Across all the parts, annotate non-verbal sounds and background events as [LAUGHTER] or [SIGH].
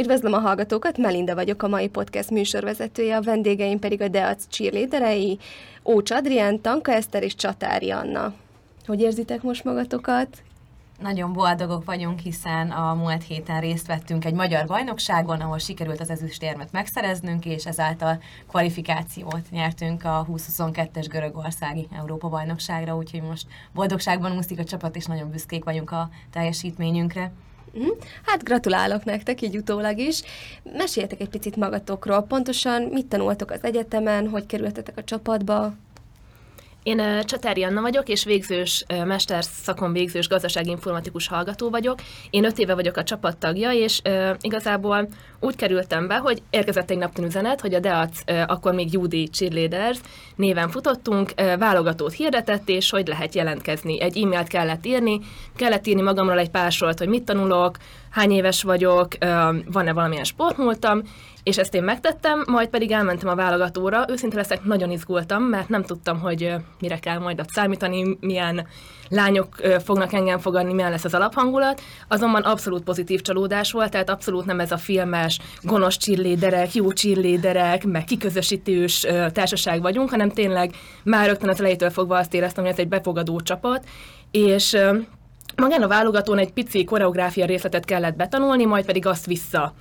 Üdvözlöm a hallgatókat, Melinda vagyok, a mai podcast műsorvezetője, a vendégeim pedig a Deac cheerleaderei, Ócs Adrián, Tanka Eszter és Csatári Anna. Hogy érzitek most magatokat? Nagyon boldogok vagyunk, hiszen a múlt héten részt vettünk egy magyar bajnokságon, ahol sikerült az ezüstérmet megszereznünk, és ezáltal kvalifikációt nyertünk a 2022-es görögországi Európa-bajnokságra, úgyhogy most boldogságban úszik a csapat, és nagyon büszkék vagyunk a teljesítményünkre. Mhm. Hát gratulálok nektek, így utólag is. Meséljetek egy picit magatokról. Pontosan mit tanultok az egyetemen, hogy kerültetek a csapatba? Én Csatári Anna vagyok, és végzős, uh, mester szakon végzős gazdasági informatikus hallgató vagyok. Én öt éve vagyok a csapat tagja, és igazából úgy kerültem be, hogy érkezett egy napton üzenet, hogy a Deac, uh, akkor még Judy Cheerleaders néven futottunk, uh, válogatót hirdetett, és hogy lehet jelentkezni. Egy e-mailt kellett írni, kellett írni magamról egy pár sort, hogy mit tanulok, hány éves vagyok, van-e valamilyen sportmúltam, és ezt én megtettem, majd pedig elmentem a válogatóra. Őszinte leszek, nagyon izgultam, mert nem tudtam, hogy mire kell majd ott számítani, milyen lányok fognak engem fogadni, milyen lesz az alaphangulat. Azonban abszolút pozitív csalódás volt, tehát abszolút nem ez a filmes, gonosz csilléderek, jó csilléderek, meg kiközösítős társaság vagyunk, hanem tényleg már rögtön az elejétől fogva azt éreztem, hogy ez egy befogadó csapat, és Magán a válogatón egy pici koreográfia részletet kellett betanulni, majd pedig azt vissza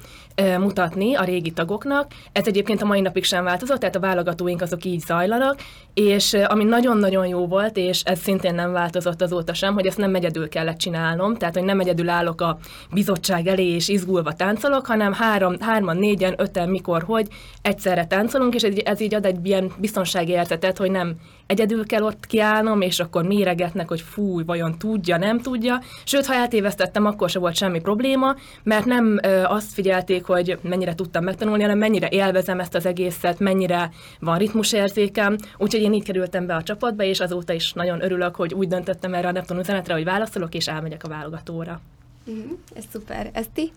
mutatni a régi tagoknak. Ez egyébként a mai napig sem változott, tehát a válogatóink azok így zajlanak, és ami nagyon-nagyon jó volt, és ez szintén nem változott azóta sem, hogy ezt nem egyedül kellett csinálnom, tehát hogy nem egyedül állok a bizottság elé és izgulva táncolok, hanem három, hárman, négyen, öten, mikor, hogy egyszerre táncolunk, és ez így ad egy ilyen biztonsági érzetet, hogy nem egyedül kell ott kiállnom, és akkor méregetnek, hogy fúj, vajon tudja, nem tudja. Sőt, ha eltévesztettem, akkor se volt semmi probléma, mert nem ö, azt figyelték, hogy mennyire tudtam megtanulni, hanem mennyire élvezem ezt az egészet, mennyire van ritmusérzékem. Úgyhogy én így kerültem be a csapatba, és azóta is nagyon örülök, hogy úgy döntöttem erre a Neptun üzenetre, hogy válaszolok, és elmegyek a válogatóra. Uh-huh. Ez szuper. Eszti?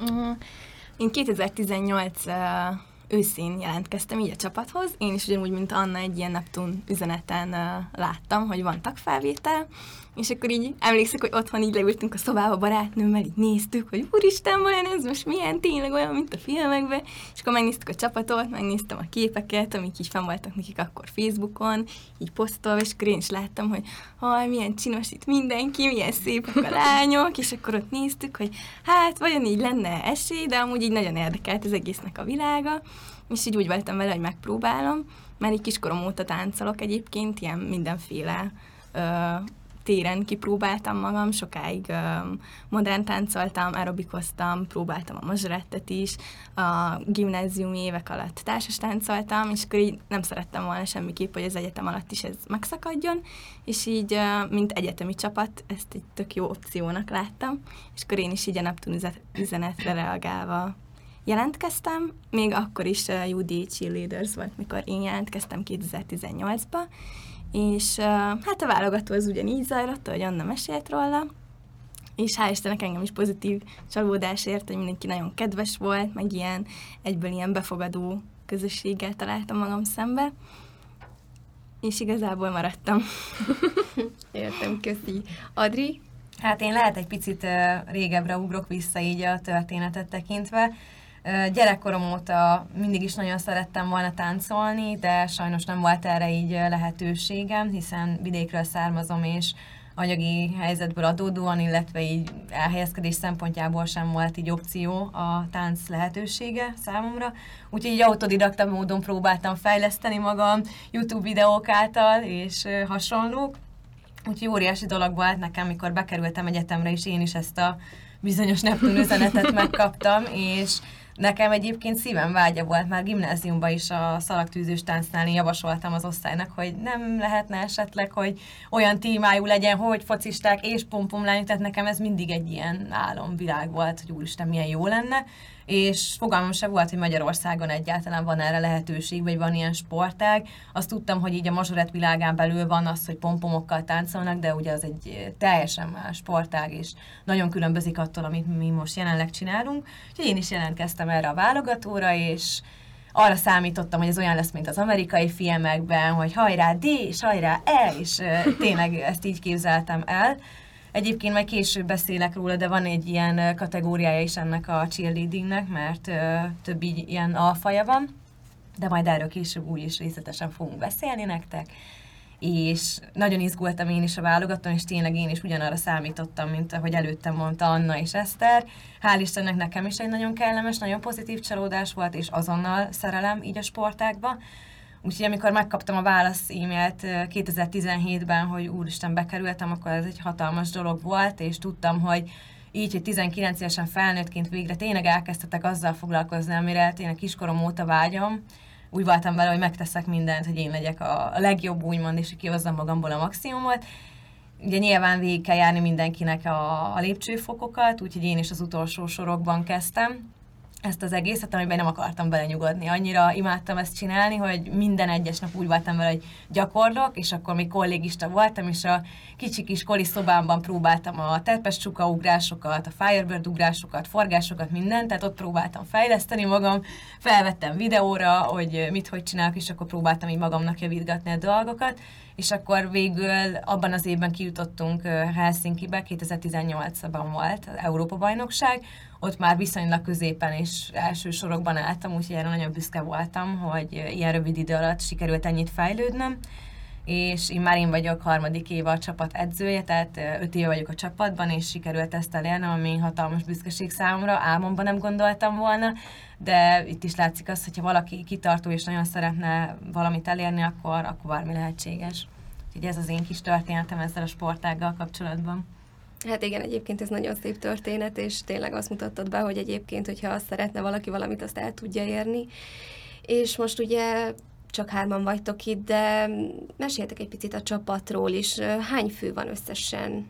Uh-huh. Én 2018 uh, őszén jelentkeztem így a csapathoz. Én is ugyanúgy, mint Anna egy ilyen Neptun üzeneten láttam, hogy van tagfelvétel, és akkor így emlékszek, hogy otthon így leültünk a szobába barátnőmmel, így néztük, hogy úristen, vajon ez most milyen, tényleg olyan, mint a filmekben, és akkor megnéztük a csapatot, megnéztem a képeket, amik így fenn voltak nekik akkor Facebookon, így posztolva, és akkor én is láttam, hogy haj, milyen csinos itt mindenki, milyen szépek a lányok, és akkor ott néztük, hogy hát vajon így lenne esély, de amúgy így nagyon érdekelt az egésznek a világa, és így úgy voltam vele, hogy megpróbálom, mert így kiskorom óta táncolok egyébként, ilyen mindenféle ö, téren kipróbáltam magam, sokáig um, modern táncoltam, aerobikoztam, próbáltam a mazsorettet is, a gimnáziumi évek alatt társas táncoltam, és akkor így nem szerettem volna semmiképp, hogy az egyetem alatt is ez megszakadjon, és így, mint egyetemi csapat, ezt egy tök jó opciónak láttam, és akkor én is így a Neptun üzenetre reagálva jelentkeztem, még akkor is uh, UD Cheerleaders volt, mikor én jelentkeztem 2018-ba, és hát a válogató az ugyanígy zajlott, ahogy Anna mesélt róla, és hál' Istennek engem is pozitív csalódás ért, hogy mindenki nagyon kedves volt, meg ilyen, egyből ilyen befogadó közösséggel találtam magam szembe, és igazából maradtam. [LAUGHS] Értem, köszi. Adri? Hát én lehet egy picit régebbre ugrok vissza így a történetet tekintve. Gyerekkorom óta mindig is nagyon szerettem volna táncolni, de sajnos nem volt erre így lehetőségem, hiszen vidékről származom, és anyagi helyzetből adódóan, illetve így elhelyezkedés szempontjából sem volt így opció a tánc lehetősége számomra. Úgyhogy így autodidakta módon próbáltam fejleszteni magam YouTube videók által és hasonlók. Úgyhogy óriási dolog volt nekem, mikor bekerültem egyetemre, és én is ezt a bizonyos Neptun üzenetet megkaptam, és Nekem egyébként szívem vágya volt, már gimnáziumban is a szalagtűzős táncnál én javasoltam az osztálynak, hogy nem lehetne esetleg, hogy olyan témájú legyen, hogy focisták és pompomlányok, tehát nekem ez mindig egy ilyen álomvilág volt, hogy úristen, milyen jó lenne és fogalmam sem volt, hogy Magyarországon egyáltalán van erre lehetőség, vagy van ilyen sportág. Azt tudtam, hogy így a mazsorett világán belül van az, hogy pompomokkal táncolnak, de ugye az egy teljesen más sportág, és nagyon különbözik attól, amit mi most jelenleg csinálunk. Úgyhogy én is jelentkeztem erre a válogatóra, és arra számítottam, hogy ez olyan lesz, mint az amerikai filmekben, hogy hajrá D, és hajrá E, és tényleg ezt így képzeltem el Egyébként majd később beszélek róla, de van egy ilyen kategóriája is ennek a cheerleadingnek, mert több így ilyen alfaja van, de majd erről később úgy is részletesen fogunk beszélni nektek és nagyon izgultam én is a válogatón, és tényleg én is ugyanarra számítottam, mint ahogy előttem mondta Anna és Eszter. Hál' Istennek nekem is egy nagyon kellemes, nagyon pozitív csalódás volt, és azonnal szerelem így a sportákba. Úgyhogy amikor megkaptam a válasz e-mailt 2017-ben, hogy úristen bekerültem, akkor ez egy hatalmas dolog volt, és tudtam, hogy így, hogy 19 évesen felnőttként végre tényleg elkezdtetek azzal foglalkozni, amire tényleg kiskorom óta vágyom, úgy voltam vele, hogy megteszek mindent, hogy én legyek a, legjobb, úgymond, és kihozzam magamból a maximumot. Ugye nyilván végig kell járni mindenkinek a, a lépcsőfokokat, úgyhogy én is az utolsó sorokban kezdtem ezt az egészet, amiben nem akartam belenyugodni. Annyira imádtam ezt csinálni, hogy minden egyes nap úgy voltam vele, hogy gyakorlok, és akkor még kollégista voltam, és a kicsi kis koli szobámban próbáltam a terpes csuka ugrásokat, a Firebird ugrásokat, forgásokat, mindent, tehát ott próbáltam fejleszteni magam, felvettem videóra, hogy mit hogy csinálok, és akkor próbáltam így magamnak javítgatni a dolgokat, és akkor végül abban az évben kijutottunk Helsinki-be, 2018-ban volt az Európa-bajnokság, ott már viszonylag középen és első sorokban álltam, úgyhogy erre nagyon büszke voltam, hogy ilyen rövid idő alatt sikerült ennyit fejlődnöm, és én már én vagyok harmadik éve a csapat edzője, tehát öt éve vagyok a csapatban, és sikerült ezt elérnem, ami hatalmas büszkeség számomra, álmomban nem gondoltam volna, de itt is látszik az, hogyha valaki kitartó és nagyon szeretne valamit elérni, akkor, akkor bármi lehetséges. Úgyhogy ez az én kis történetem ezzel a sportággal kapcsolatban. Hát igen, egyébként ez nagyon szép történet, és tényleg azt mutattad be, hogy egyébként, hogyha azt szeretne valaki valamit, azt el tudja érni. És most ugye csak hárman vagytok itt, de meséltek egy picit a csapatról is. Hány fő van összesen?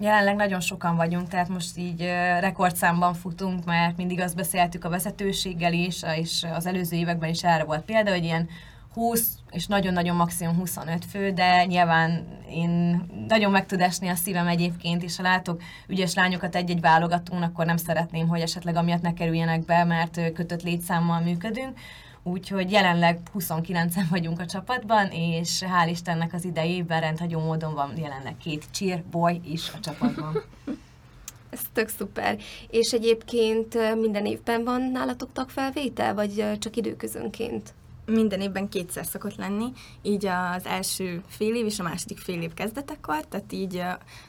Jelenleg nagyon sokan vagyunk, tehát most így rekordszámban futunk, mert mindig azt beszéltük a vezetőséggel is, és az előző években is erre volt példa, hogy ilyen 20 és nagyon-nagyon maximum 25 fő, de nyilván én nagyon meg tud esni a szívem egyébként, és ha látok ügyes lányokat egy-egy válogatón, akkor nem szeretném, hogy esetleg amiatt ne kerüljenek be, mert kötött létszámmal működünk. Úgyhogy jelenleg 29-en vagyunk a csapatban, és hál' Istennek az idejében rendhagyó módon van jelenleg két cheer boy is a csapatban. [LAUGHS] Ez tök szuper. És egyébként minden évben van nálatok tagfelvétel, vagy csak időközönként? Minden évben kétszer szokott lenni, így az első fél év és a második fél év kezdetekor, tehát így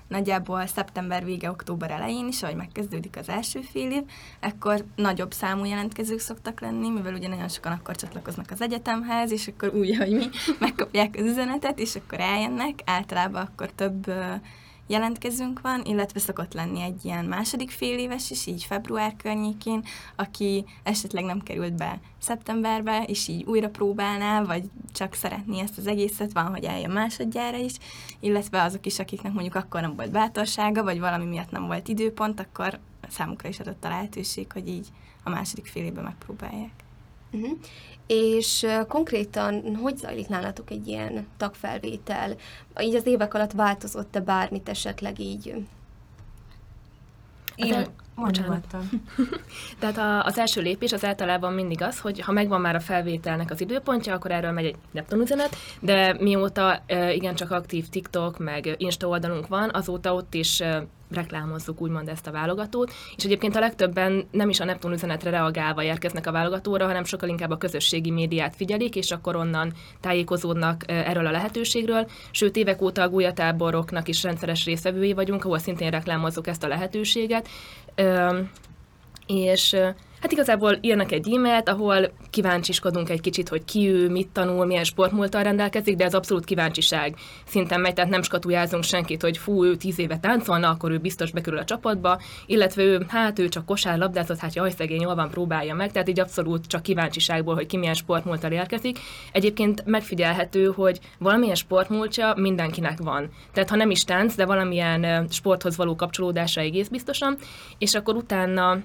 nagyjából szeptember vége, október elején is, ahogy megkezdődik az első fél év, ekkor nagyobb számú jelentkezők szoktak lenni, mivel ugye nagyon sokan akkor csatlakoznak az egyetemhez, és akkor úgy, hogy mi [LAUGHS] megkapják az üzenetet, és akkor eljönnek, általában akkor több jelentkezünk van, illetve szokott lenni egy ilyen második fél éves is, így február környékén, aki esetleg nem került be szeptemberbe, és így újra próbálná, vagy csak szeretné ezt az egészet, van, hogy eljön másodjára is, illetve azok is, akiknek mondjuk akkor nem volt bátorsága, vagy valami miatt nem volt időpont, akkor számukra is adott a lehetőség, hogy így a második fél évben megpróbálják. Uh-huh. És konkrétan hogy zajlik nálatok egy ilyen tagfelvétel? Így az évek alatt változott-e bármit esetleg így? Én, [LAUGHS] Tehát a, az első lépés az általában mindig az, hogy ha megvan már a felvételnek az időpontja, akkor erről megy egy Neptun üzenet, de mióta igencsak aktív TikTok, meg Insta oldalunk van, azóta ott is reklámozzuk úgymond ezt a válogatót, és egyébként a legtöbben nem is a Neptun üzenetre reagálva érkeznek a válogatóra, hanem sokkal inkább a közösségi médiát figyelik, és akkor onnan tájékozódnak erről a lehetőségről. Sőt, évek óta a gulyatáboroknak is rendszeres részvevői vagyunk, ahol szintén reklámozzuk ezt a lehetőséget. És Hát igazából írnak egy e-mailt, ahol kíváncsiskodunk egy kicsit, hogy ki ő, mit tanul, milyen sportmúltal rendelkezik, de ez abszolút kíváncsiság szinten megy, tehát nem skatujázunk senkit, hogy fú, ő tíz éve táncolna, akkor ő biztos bekerül a csapatba, illetve ő, hát ő csak kosárlabdázott, hát jaj, szegény, jól van, próbálja meg, tehát így abszolút csak kíváncsiságból, hogy ki milyen sportmúltal érkezik. Egyébként megfigyelhető, hogy valamilyen sportmúltja mindenkinek van. Tehát ha nem is tánc, de valamilyen sporthoz való kapcsolódása egész biztosan, és akkor utána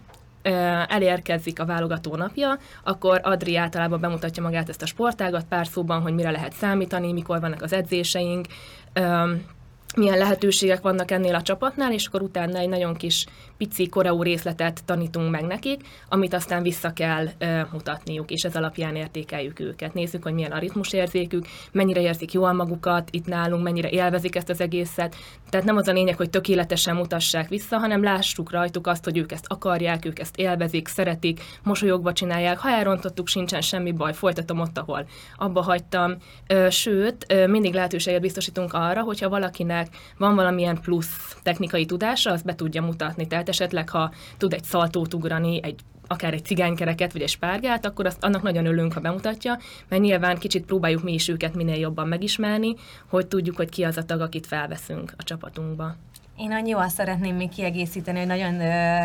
elérkezik a válogató napja, akkor Adri általában bemutatja magát ezt a sportágat pár szóban, hogy mire lehet számítani, mikor vannak az edzéseink, milyen lehetőségek vannak ennél a csapatnál, és akkor utána egy nagyon kis pici koreó részletet tanítunk meg nekik, amit aztán vissza kell ö, mutatniuk, és ez alapján értékeljük őket. Nézzük, hogy milyen a ritmusérzékük, mennyire érzik jól magukat itt nálunk, mennyire élvezik ezt az egészet. Tehát nem az a lényeg, hogy tökéletesen mutassák vissza, hanem lássuk rajtuk azt, hogy ők ezt akarják, ők ezt élvezik, szeretik, mosolyogva csinálják. Ha elrontottuk, sincsen semmi baj, folytatom ott, ahol abba hagytam. Sőt, ö, mindig lehetőséget biztosítunk arra, hogyha valakinek van valamilyen plusz technikai tudása, azt be tudja mutatni. Tehát esetleg, ha tud egy szaltót ugrani, egy akár egy cigánykereket, vagy egy spárgát, akkor azt, annak nagyon örülünk, ha bemutatja, mert nyilván kicsit próbáljuk mi is őket minél jobban megismerni, hogy tudjuk, hogy ki az a tag, akit felveszünk a csapatunkba. Én annyival szeretném még kiegészíteni, hogy nagyon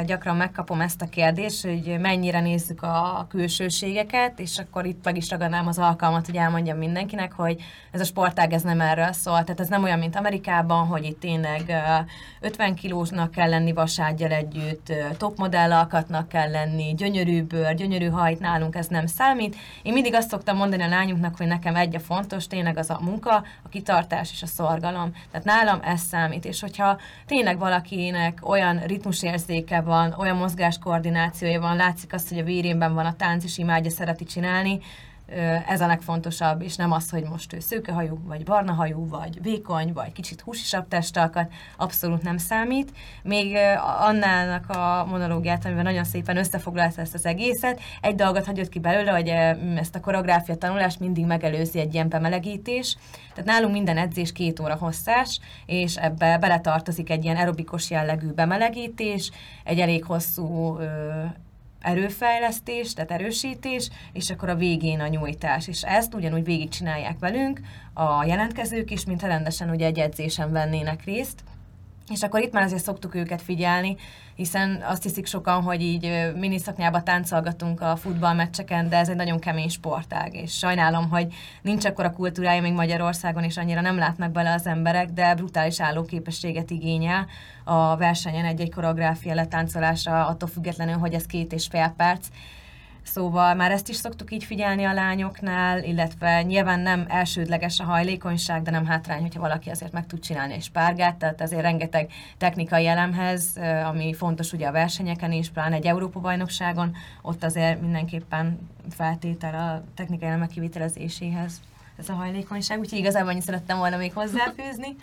gyakran megkapom ezt a kérdést, hogy mennyire nézzük a, külsőségeket, és akkor itt meg is ragadnám az alkalmat, hogy elmondjam mindenkinek, hogy ez a sportág ez nem erről szól. Tehát ez nem olyan, mint Amerikában, hogy itt tényleg ö, 50 kilósnak kell lenni vaságyjal együtt, topmodell alkatnak kell lenni, gyönyörű bőr, gyönyörű hajt, nálunk ez nem számít. Én mindig azt szoktam mondani a lányunknak, hogy nekem egy a fontos, tényleg az a munka, a kitartás és a szorgalom. Tehát nálam ez számít, és hogyha tényleg valakinek olyan ritmusérzéke van, olyan mozgáskoordinációja van, látszik azt, hogy a vérénben van a tánc, és imádja, szereti csinálni, ez a legfontosabb, és nem az, hogy most ő szőkehajú, vagy barna hajú, vagy vékony, vagy kicsit húsisabb testalkat, abszolút nem számít. Még Annának a monológiát, amiben nagyon szépen összefoglalta ezt az egészet, egy dolgot hagyott ki belőle, hogy ezt a koreográfia tanulást mindig megelőzi egy ilyen bemelegítés. Tehát nálunk minden edzés két óra hosszás, és ebbe beletartozik egy ilyen aerobikus jellegű bemelegítés, egy elég hosszú erőfejlesztés, tehát erősítés, és akkor a végén a nyújtás. És ezt ugyanúgy végigcsinálják velünk a jelentkezők is, mint rendesen ugye egy edzésen vennének részt. És akkor itt már azért szoktuk őket figyelni, hiszen azt hiszik sokan, hogy így miniszaknyába táncolgatunk a futballmeccseken, de ez egy nagyon kemény sportág, és sajnálom, hogy nincs akkora kultúrája még Magyarországon, és annyira nem látnak bele az emberek, de brutális állóképességet igényel a versenyen egy-egy koreográfia letáncolásra, attól függetlenül, hogy ez két és fél perc, Szóval már ezt is szoktuk így figyelni a lányoknál, illetve nyilván nem elsődleges a hajlékonyság, de nem hátrány, hogyha valaki azért meg tud csinálni egy spárgát, tehát azért rengeteg technikai elemhez, ami fontos ugye a versenyeken is, pláne egy Európa-bajnokságon, ott azért mindenképpen feltétel a technikai elemek kivitelezéséhez ez a hajlékonyság, úgyhogy igazából annyit szerettem volna még hozzáfűzni.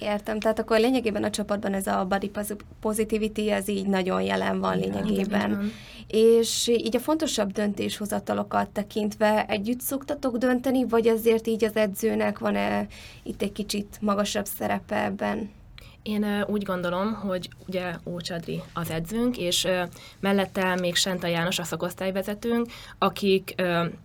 Értem, tehát akkor lényegében a csapatban ez a body positivity, ez így nagyon jelen van lényegében. Igen, és így a fontosabb döntéshozatalokat tekintve együtt szoktatok dönteni, vagy azért így az edzőnek van-e itt egy kicsit magasabb szerepe ebben? Én úgy gondolom, hogy ugye Ócsadri az edzőnk, és mellette még Senta János a szakosztályvezetőnk, akik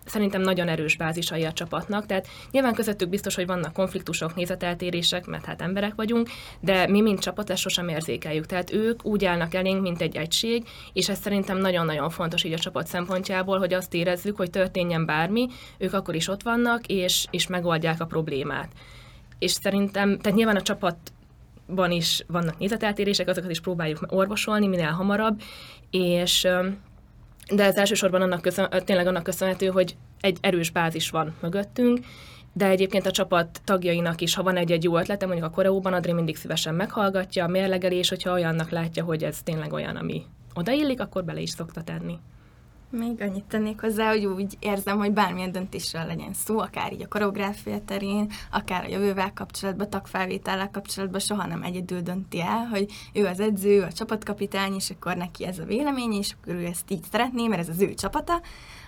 szerintem nagyon erős bázisai a csapatnak, tehát nyilván közöttük biztos, hogy vannak konfliktusok, nézeteltérések, mert hát emberek vagyunk, de mi mint csapat ezt sosem érzékeljük. Tehát ők úgy állnak elénk, mint egy egység, és ez szerintem nagyon-nagyon fontos így a csapat szempontjából, hogy azt érezzük, hogy történjen bármi, ők akkor is ott vannak, és, és megoldják a problémát. És szerintem, tehát nyilván a csapat van is vannak nézeteltérések, azokat is próbáljuk orvosolni minél hamarabb, és de ez elsősorban annak köszön, tényleg annak köszönhető, hogy egy erős bázis van mögöttünk, de egyébként a csapat tagjainak is, ha van egy-egy jó ötlete, mondjuk a koreóban, Adri mindig szívesen meghallgatja, mérlegelés, hogyha olyannak látja, hogy ez tényleg olyan, ami odaillik, akkor bele is szokta tenni. Még annyit tennék hozzá, hogy úgy érzem, hogy bármilyen döntésről legyen szó, akár így a koreográfia terén, akár a jövővel kapcsolatban, tagfelvétellel kapcsolatban soha nem egyedül dönti el, hogy ő az edző, a csapatkapitány, és akkor neki ez a vélemény, és akkor ő ezt így szeretné, mert ez az ő csapata,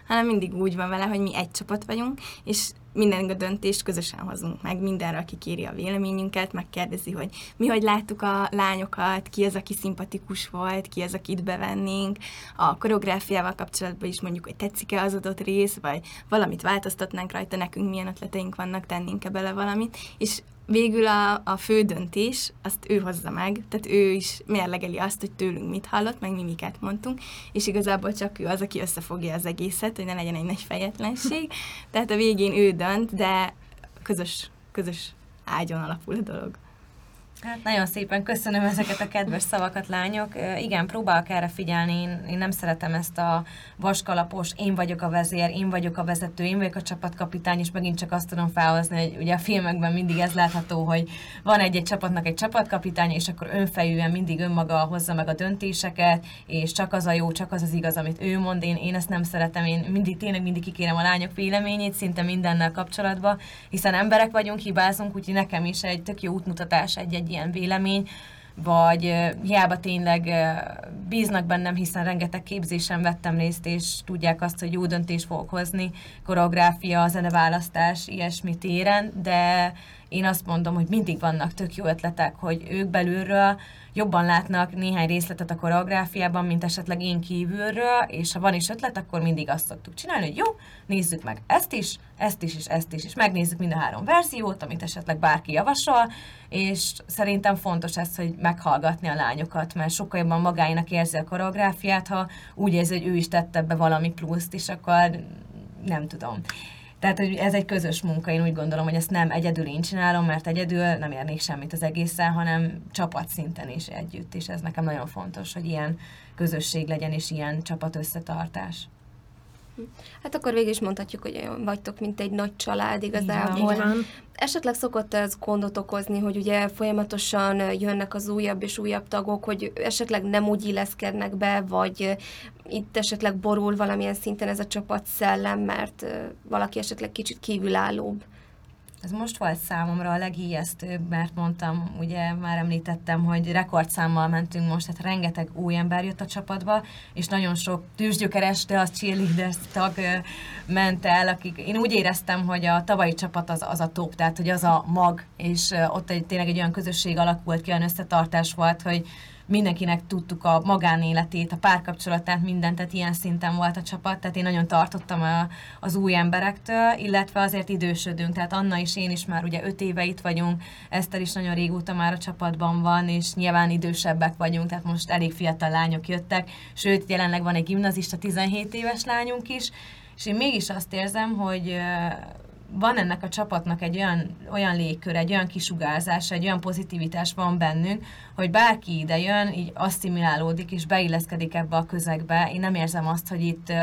hanem mindig úgy van vele, hogy mi egy csapat vagyunk, és minden döntést közösen hozunk meg, mindenre, aki kéri a véleményünket, megkérdezi, hogy mi hogy láttuk a lányokat, ki az, aki szimpatikus volt, ki az, akit bevennénk, a koreográfiával kapcsolatban is mondjuk, hogy tetszik-e az adott rész, vagy valamit változtatnánk rajta, nekünk milyen ötleteink vannak, tennénk-e bele valamit, és végül a, a fő döntés, azt ő hozza meg, tehát ő is mérlegeli azt, hogy tőlünk mit hallott, meg mi miket mondtunk, és igazából csak ő az, aki összefogja az egészet, hogy ne legyen egy nagy fejetlenség. Tehát a végén ő dönt, de közös, közös ágyon alapul a dolog. Hát nagyon szépen köszönöm ezeket a kedves szavakat, lányok. Igen, próbálok erre figyelni, én, én nem szeretem ezt a vaskalapos, én vagyok a vezér, én vagyok a vezető, én vagyok a csapatkapitány, és megint csak azt tudom felhozni, hogy ugye a filmekben mindig ez látható, hogy van egy-egy csapatnak egy csapatkapitány, és akkor önfejűen mindig önmaga hozza meg a döntéseket, és csak az a jó, csak az az igaz, amit ő mond. Én, én ezt nem szeretem, én mindig tényleg mindig kikérem a lányok véleményét, szinte mindennel kapcsolatban, hiszen emberek vagyunk, hibázunk, úgyhogy nekem is egy tök jó útmutatás egy-egy ilyen vélemény, vagy hiába tényleg bíznak bennem, hiszen rengeteg képzésen vettem részt, és tudják azt, hogy jó döntést fogok hozni, koreográfia, zeneválasztás, ilyesmi téren, de én azt mondom, hogy mindig vannak tök jó ötletek, hogy ők belülről jobban látnak néhány részletet a koreográfiában, mint esetleg én kívülről, és ha van is ötlet, akkor mindig azt szoktuk csinálni, hogy jó, nézzük meg ezt is, ezt is, és ezt is, és megnézzük mind a három verziót, amit esetleg bárki javasol, és szerintem fontos ez, hogy meghallgatni a lányokat, mert sokkal jobban magáinak érzi a koreográfiát, ha úgy érzi, hogy ő is tette be valami pluszt, és akkor nem tudom. Tehát, hogy ez egy közös munka, én úgy gondolom, hogy ezt nem egyedül én csinálom, mert egyedül nem érnék semmit az egészen, hanem csapat szinten is együtt, és ez nekem nagyon fontos, hogy ilyen közösség legyen, és ilyen csapat összetartás. Hát akkor végig is mondhatjuk, hogy olyan vagytok, mint egy nagy család igazából. Igen. Esetleg szokott ez gondot okozni, hogy ugye folyamatosan jönnek az újabb és újabb tagok, hogy esetleg nem úgy illeszkednek be, vagy itt esetleg borul valamilyen szinten ez a csapat szellem, mert valaki esetleg kicsit kívülállóbb. Ez most volt számomra a legijesztőbb, mert mondtam, ugye már említettem, hogy rekordszámmal mentünk most, tehát rengeteg új ember jött a csapatba, és nagyon sok tűzgyökeres, de az cheerleaders tag ment el, akik én úgy éreztem, hogy a tavalyi csapat az, az a top, tehát hogy az a mag, és ott egy, tényleg egy olyan közösség alakult ki, olyan összetartás volt, hogy mindenkinek tudtuk a magánéletét, a párkapcsolatát, mindent, tehát ilyen szinten volt a csapat, tehát én nagyon tartottam a, az új emberektől, illetve azért idősödünk, tehát Anna is, én is már ugye öt éve itt vagyunk, Eszter is nagyon régóta már a csapatban van, és nyilván idősebbek vagyunk, tehát most elég fiatal lányok jöttek, sőt, jelenleg van egy gimnazista, 17 éves lányunk is, és én mégis azt érzem, hogy van ennek a csapatnak egy olyan, olyan légkör, egy olyan kisugárzás, egy olyan pozitivitás van bennünk, hogy bárki ide jön, így asszimilálódik és beilleszkedik ebbe a közegbe. Én nem érzem azt, hogy itt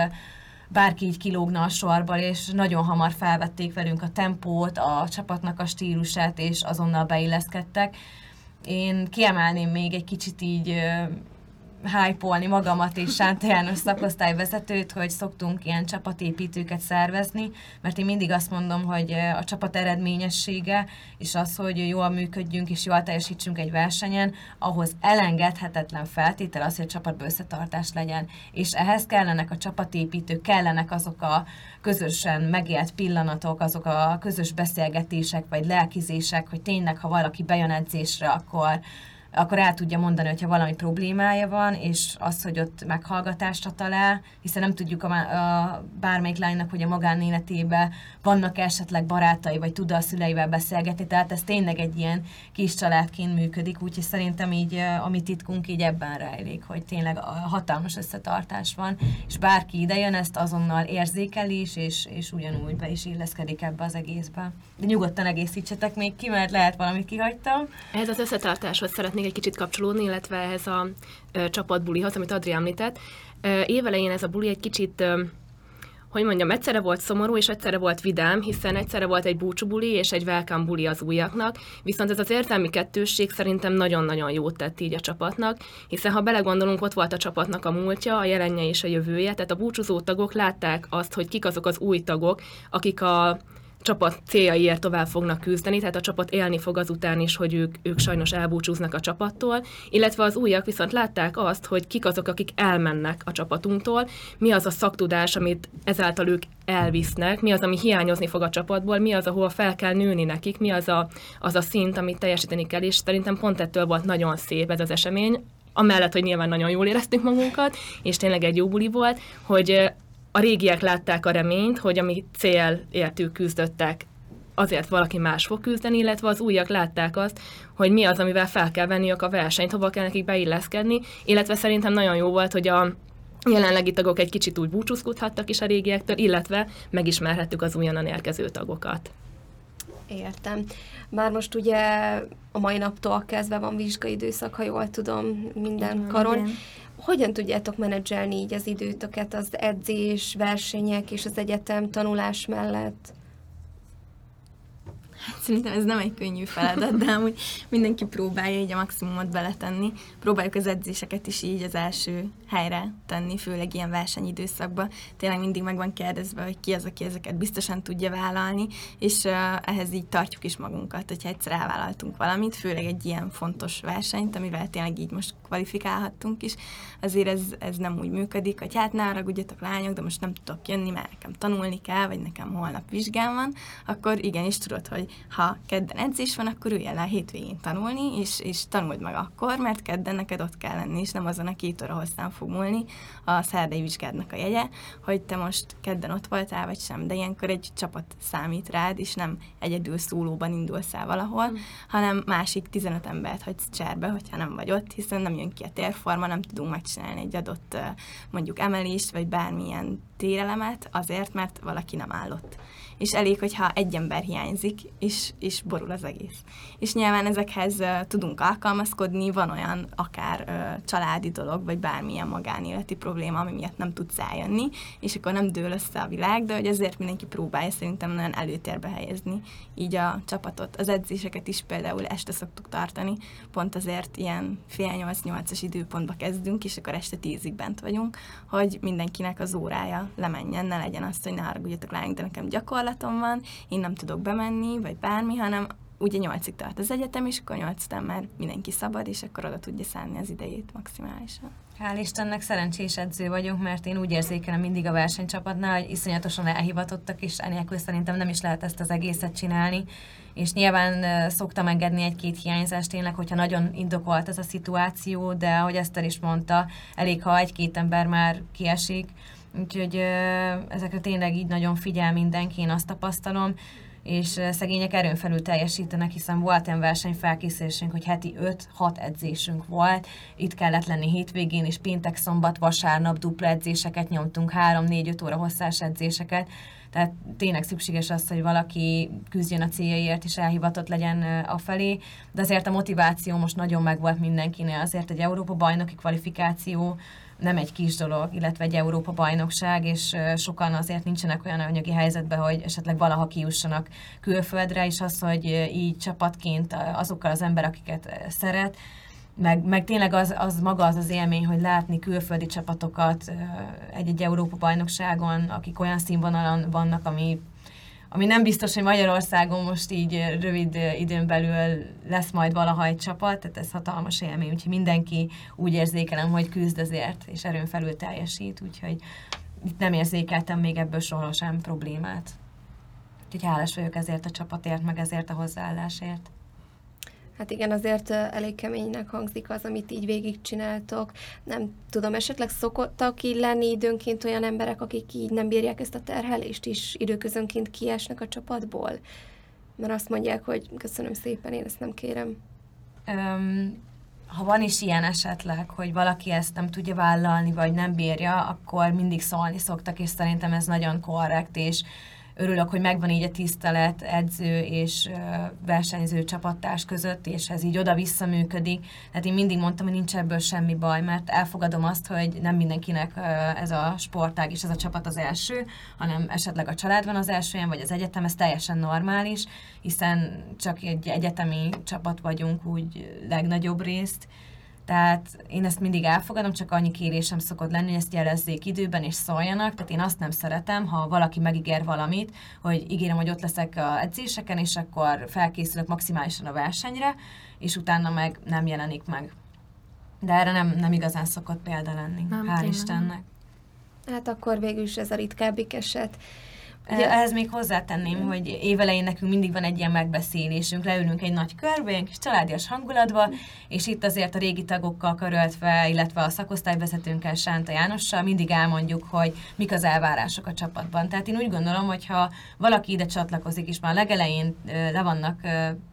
bárki így kilógna a sorból, és nagyon hamar felvették velünk a tempót, a csapatnak a stílusát, és azonnal beilleszkedtek. Én kiemelném még egy kicsit így hype magamat és Sánta János szakosztályvezetőt, hogy szoktunk ilyen csapatépítőket szervezni, mert én mindig azt mondom, hogy a csapat eredményessége és az, hogy jól működjünk és jól teljesítsünk egy versenyen, ahhoz elengedhetetlen feltétel az, hogy a csapatban összetartás legyen. És ehhez kellenek a csapatépítők, kellenek azok a közösen megélt pillanatok, azok a közös beszélgetések vagy lelkizések, hogy tényleg, ha valaki bejön edzésre, akkor akkor el tudja mondani, hogyha valami problémája van, és az, hogy ott meghallgatásra talál, hiszen nem tudjuk a, a bármelyik lánynak, hogy a magánéletében vannak esetleg barátai, vagy tud a szüleivel beszélgetni, tehát ez tényleg egy ilyen kis családként működik, úgyhogy szerintem így a mi titkunk így ebben rejlik, hogy tényleg hatalmas összetartás van, és bárki idejön, ezt azonnal érzékeli is, és, és ugyanúgy be is illeszkedik ebbe az egészbe. De nyugodtan egészítsetek még ki, mert lehet valamit kihagytam. Ez az összetartáshoz szeretném szeretnék egy kicsit kapcsolódni, illetve ehhez a csapatbulihoz, amit Adri említett. Évelején ez a buli egy kicsit hogy mondjam, egyszerre volt szomorú, és egyszerre volt vidám, hiszen egyszerre volt egy búcsúbuli és egy welcome buli az újaknak, viszont ez az érzelmi kettősség szerintem nagyon-nagyon jót tett így a csapatnak, hiszen ha belegondolunk, ott volt a csapatnak a múltja, a jelenje és a jövője, tehát a búcsúzó tagok látták azt, hogy kik azok az új tagok, akik a csapat céljaiért tovább fognak küzdeni, tehát a csapat élni fog azután is, hogy ők, ők sajnos elbúcsúznak a csapattól, illetve az újak viszont látták azt, hogy kik azok, akik elmennek a csapatunktól, mi az a szaktudás, amit ezáltal ők elvisznek, mi az, ami hiányozni fog a csapatból, mi az, ahol fel kell nőni nekik, mi az a, az a szint, amit teljesíteni kell, és szerintem pont ettől volt nagyon szép ez az esemény, amellett, hogy nyilván nagyon jól éreztük magunkat, és tényleg egy jó buli volt, hogy a régiek látták a reményt, hogy ami célért ők küzdöttek, azért valaki más fog küzdeni, illetve az újak látták azt, hogy mi az, amivel fel kell venniük a versenyt, hova kell nekik beilleszkedni, illetve szerintem nagyon jó volt, hogy a jelenlegi tagok egy kicsit úgy búcsúzkodhattak is a régiektől, illetve megismerhettük az újonnan érkező tagokat. Értem. Bár most ugye a mai naptól kezdve van vizsgai időszak, ha jól tudom, minden karon. igen. Hogyan tudjátok menedzselni így az időtöket az edzés, versenyek és az egyetem tanulás mellett? Szerintem ez nem egy könnyű feladat, de amúgy mindenki próbálja így a maximumot beletenni. Próbáljuk az edzéseket is így az első helyre tenni, főleg ilyen versenyidőszakban. Tényleg mindig meg van kérdezve, hogy ki az, aki ezeket biztosan tudja vállalni, és uh, ehhez így tartjuk is magunkat, hogyha egyszer elvállaltunk valamit, főleg egy ilyen fontos versenyt, amivel tényleg így most kvalifikálhattunk is, azért ez, ez nem úgy működik, hogy hát ne haragudjatok lányok, de most nem tudok jönni, mert nekem tanulni kell, vagy nekem holnap vizsgám van, akkor igenis tudod, hogy ha kedden edzés van, akkor ülj el a hétvégén tanulni, és, és tanuld meg akkor, mert kedden neked ott kell lenni, és nem azon a két óra hosszán fog múlni a szerdai vizsgádnak a jegye, hogy te most kedden ott voltál, vagy sem, de ilyenkor egy csapat számít rád, és nem egyedül szólóban indulsz el valahol, mm. hanem másik 15 embert hagysz cserbe, hogyha nem vagy ott, hiszen nem jön ki a térforma, nem tudunk megcsinálni egy adott mondjuk emelést, vagy bármilyen térelemet azért, mert valaki nem állott. És elég, hogyha egy ember hiányzik, és, és borul az egész. És nyilván ezekhez tudunk alkalmazkodni, van olyan akár családi dolog, vagy bármilyen magánéleti probléma, ami miatt nem tudsz eljönni, és akkor nem dől össze a világ, de hogy azért mindenki próbálja szerintem nagyon előtérbe helyezni így a csapatot. Az edzéseket is például este szoktuk tartani, pont azért ilyen fél nyolc-nyolcas időpontba kezdünk, és akkor este tízig bent vagyunk, hogy mindenkinek az órája lemenjen, ne legyen azt, hogy ne haragudjatok lányok, de nekem gyakorlatom van, én nem tudok bemenni, vagy bármi, hanem ugye nyolcig tart az egyetem, és akkor nyolc után már mindenki szabad, és akkor oda tudja szállni az idejét maximálisan. Hál' Istennek szerencsés edző vagyunk, mert én úgy érzékelem mindig a versenycsapatnál, hogy iszonyatosan elhivatottak, és enélkül szerintem nem is lehet ezt az egészet csinálni. És nyilván szoktam engedni egy-két hiányzást tényleg, hogyha nagyon indokolt ez a szituáció, de ahogy Eszter is mondta, elég, ha egy-két ember már kiesik, úgyhogy ezekre tényleg így nagyon figyel mindenki, én azt tapasztalom és szegények erőn felül teljesítenek, hiszen volt olyan versenyfelkészülésünk, hogy heti 5-6 edzésünk volt, itt kellett lenni hétvégén, és péntek, szombat, vasárnap dupla edzéseket nyomtunk, 3-4-5 óra hosszás edzéseket, tehát tényleg szükséges az, hogy valaki küzdjön a céljaiért, és elhivatott legyen uh, afelé, de azért a motiváció most nagyon megvolt mindenkinél, azért egy Európa bajnoki kvalifikáció, nem egy kis dolog, illetve egy Európa bajnokság, és sokan azért nincsenek olyan anyagi helyzetben, hogy esetleg valaha kijussanak külföldre, és az, hogy így csapatként azokkal az ember, akiket szeret, meg, meg tényleg az, az maga az az élmény, hogy látni külföldi csapatokat egy-egy Európa bajnokságon, akik olyan színvonalon vannak, ami ami nem biztos, hogy Magyarországon most így rövid időn belül lesz majd valaha egy csapat, tehát ez hatalmas élmény, úgyhogy mindenki úgy érzékelem, hogy küzd azért, és erőn felül teljesít, úgyhogy itt nem érzékeltem még ebből soha sem problémát. Úgyhogy hálás vagyok ezért a csapatért, meg ezért a hozzáállásért. Hát igen, azért elég keménynek hangzik az, amit így végigcsináltok. Nem tudom, esetleg szokottak így lenni időnként olyan emberek, akik így nem bírják ezt a terhelést is, időközönként kiesnek a csapatból? Mert azt mondják, hogy köszönöm szépen, én ezt nem kérem. Um, ha van is ilyen esetleg, hogy valaki ezt nem tudja vállalni, vagy nem bírja, akkor mindig szólni szoktak, és szerintem ez nagyon korrekt, és örülök, hogy megvan így a tisztelet edző és versenyző csapattárs között, és ez így oda-vissza működik. Tehát én mindig mondtam, hogy nincs ebből semmi baj, mert elfogadom azt, hogy nem mindenkinek ez a sportág és ez a csapat az első, hanem esetleg a család van az elsőjen, vagy az egyetem, ez teljesen normális, hiszen csak egy egyetemi csapat vagyunk úgy legnagyobb részt, tehát én ezt mindig elfogadom, csak annyi kérésem szokott lenni, hogy ezt jelezzék időben és szóljanak. Tehát én azt nem szeretem, ha valaki megígér valamit, hogy ígérem, hogy ott leszek a edzéseken, és akkor felkészülök maximálisan a versenyre, és utána meg nem jelenik meg. De erre nem, nem igazán szokott példa lenni. Nem, Hál' Istennek. Hát akkor végül is ez a ritkábbik eset. Ugye, Ehhez még hozzátenném, hogy évelején nekünk mindig van egy ilyen megbeszélésünk, leülünk egy nagy körbe, egy kis családias hangulatba, és itt azért a régi tagokkal karöltve, illetve a szakosztályvezetőnkkel, Sánta Jánossal mindig elmondjuk, hogy mik az elvárások a csapatban. Tehát én úgy gondolom, hogy ha valaki ide csatlakozik, és már legelején le vannak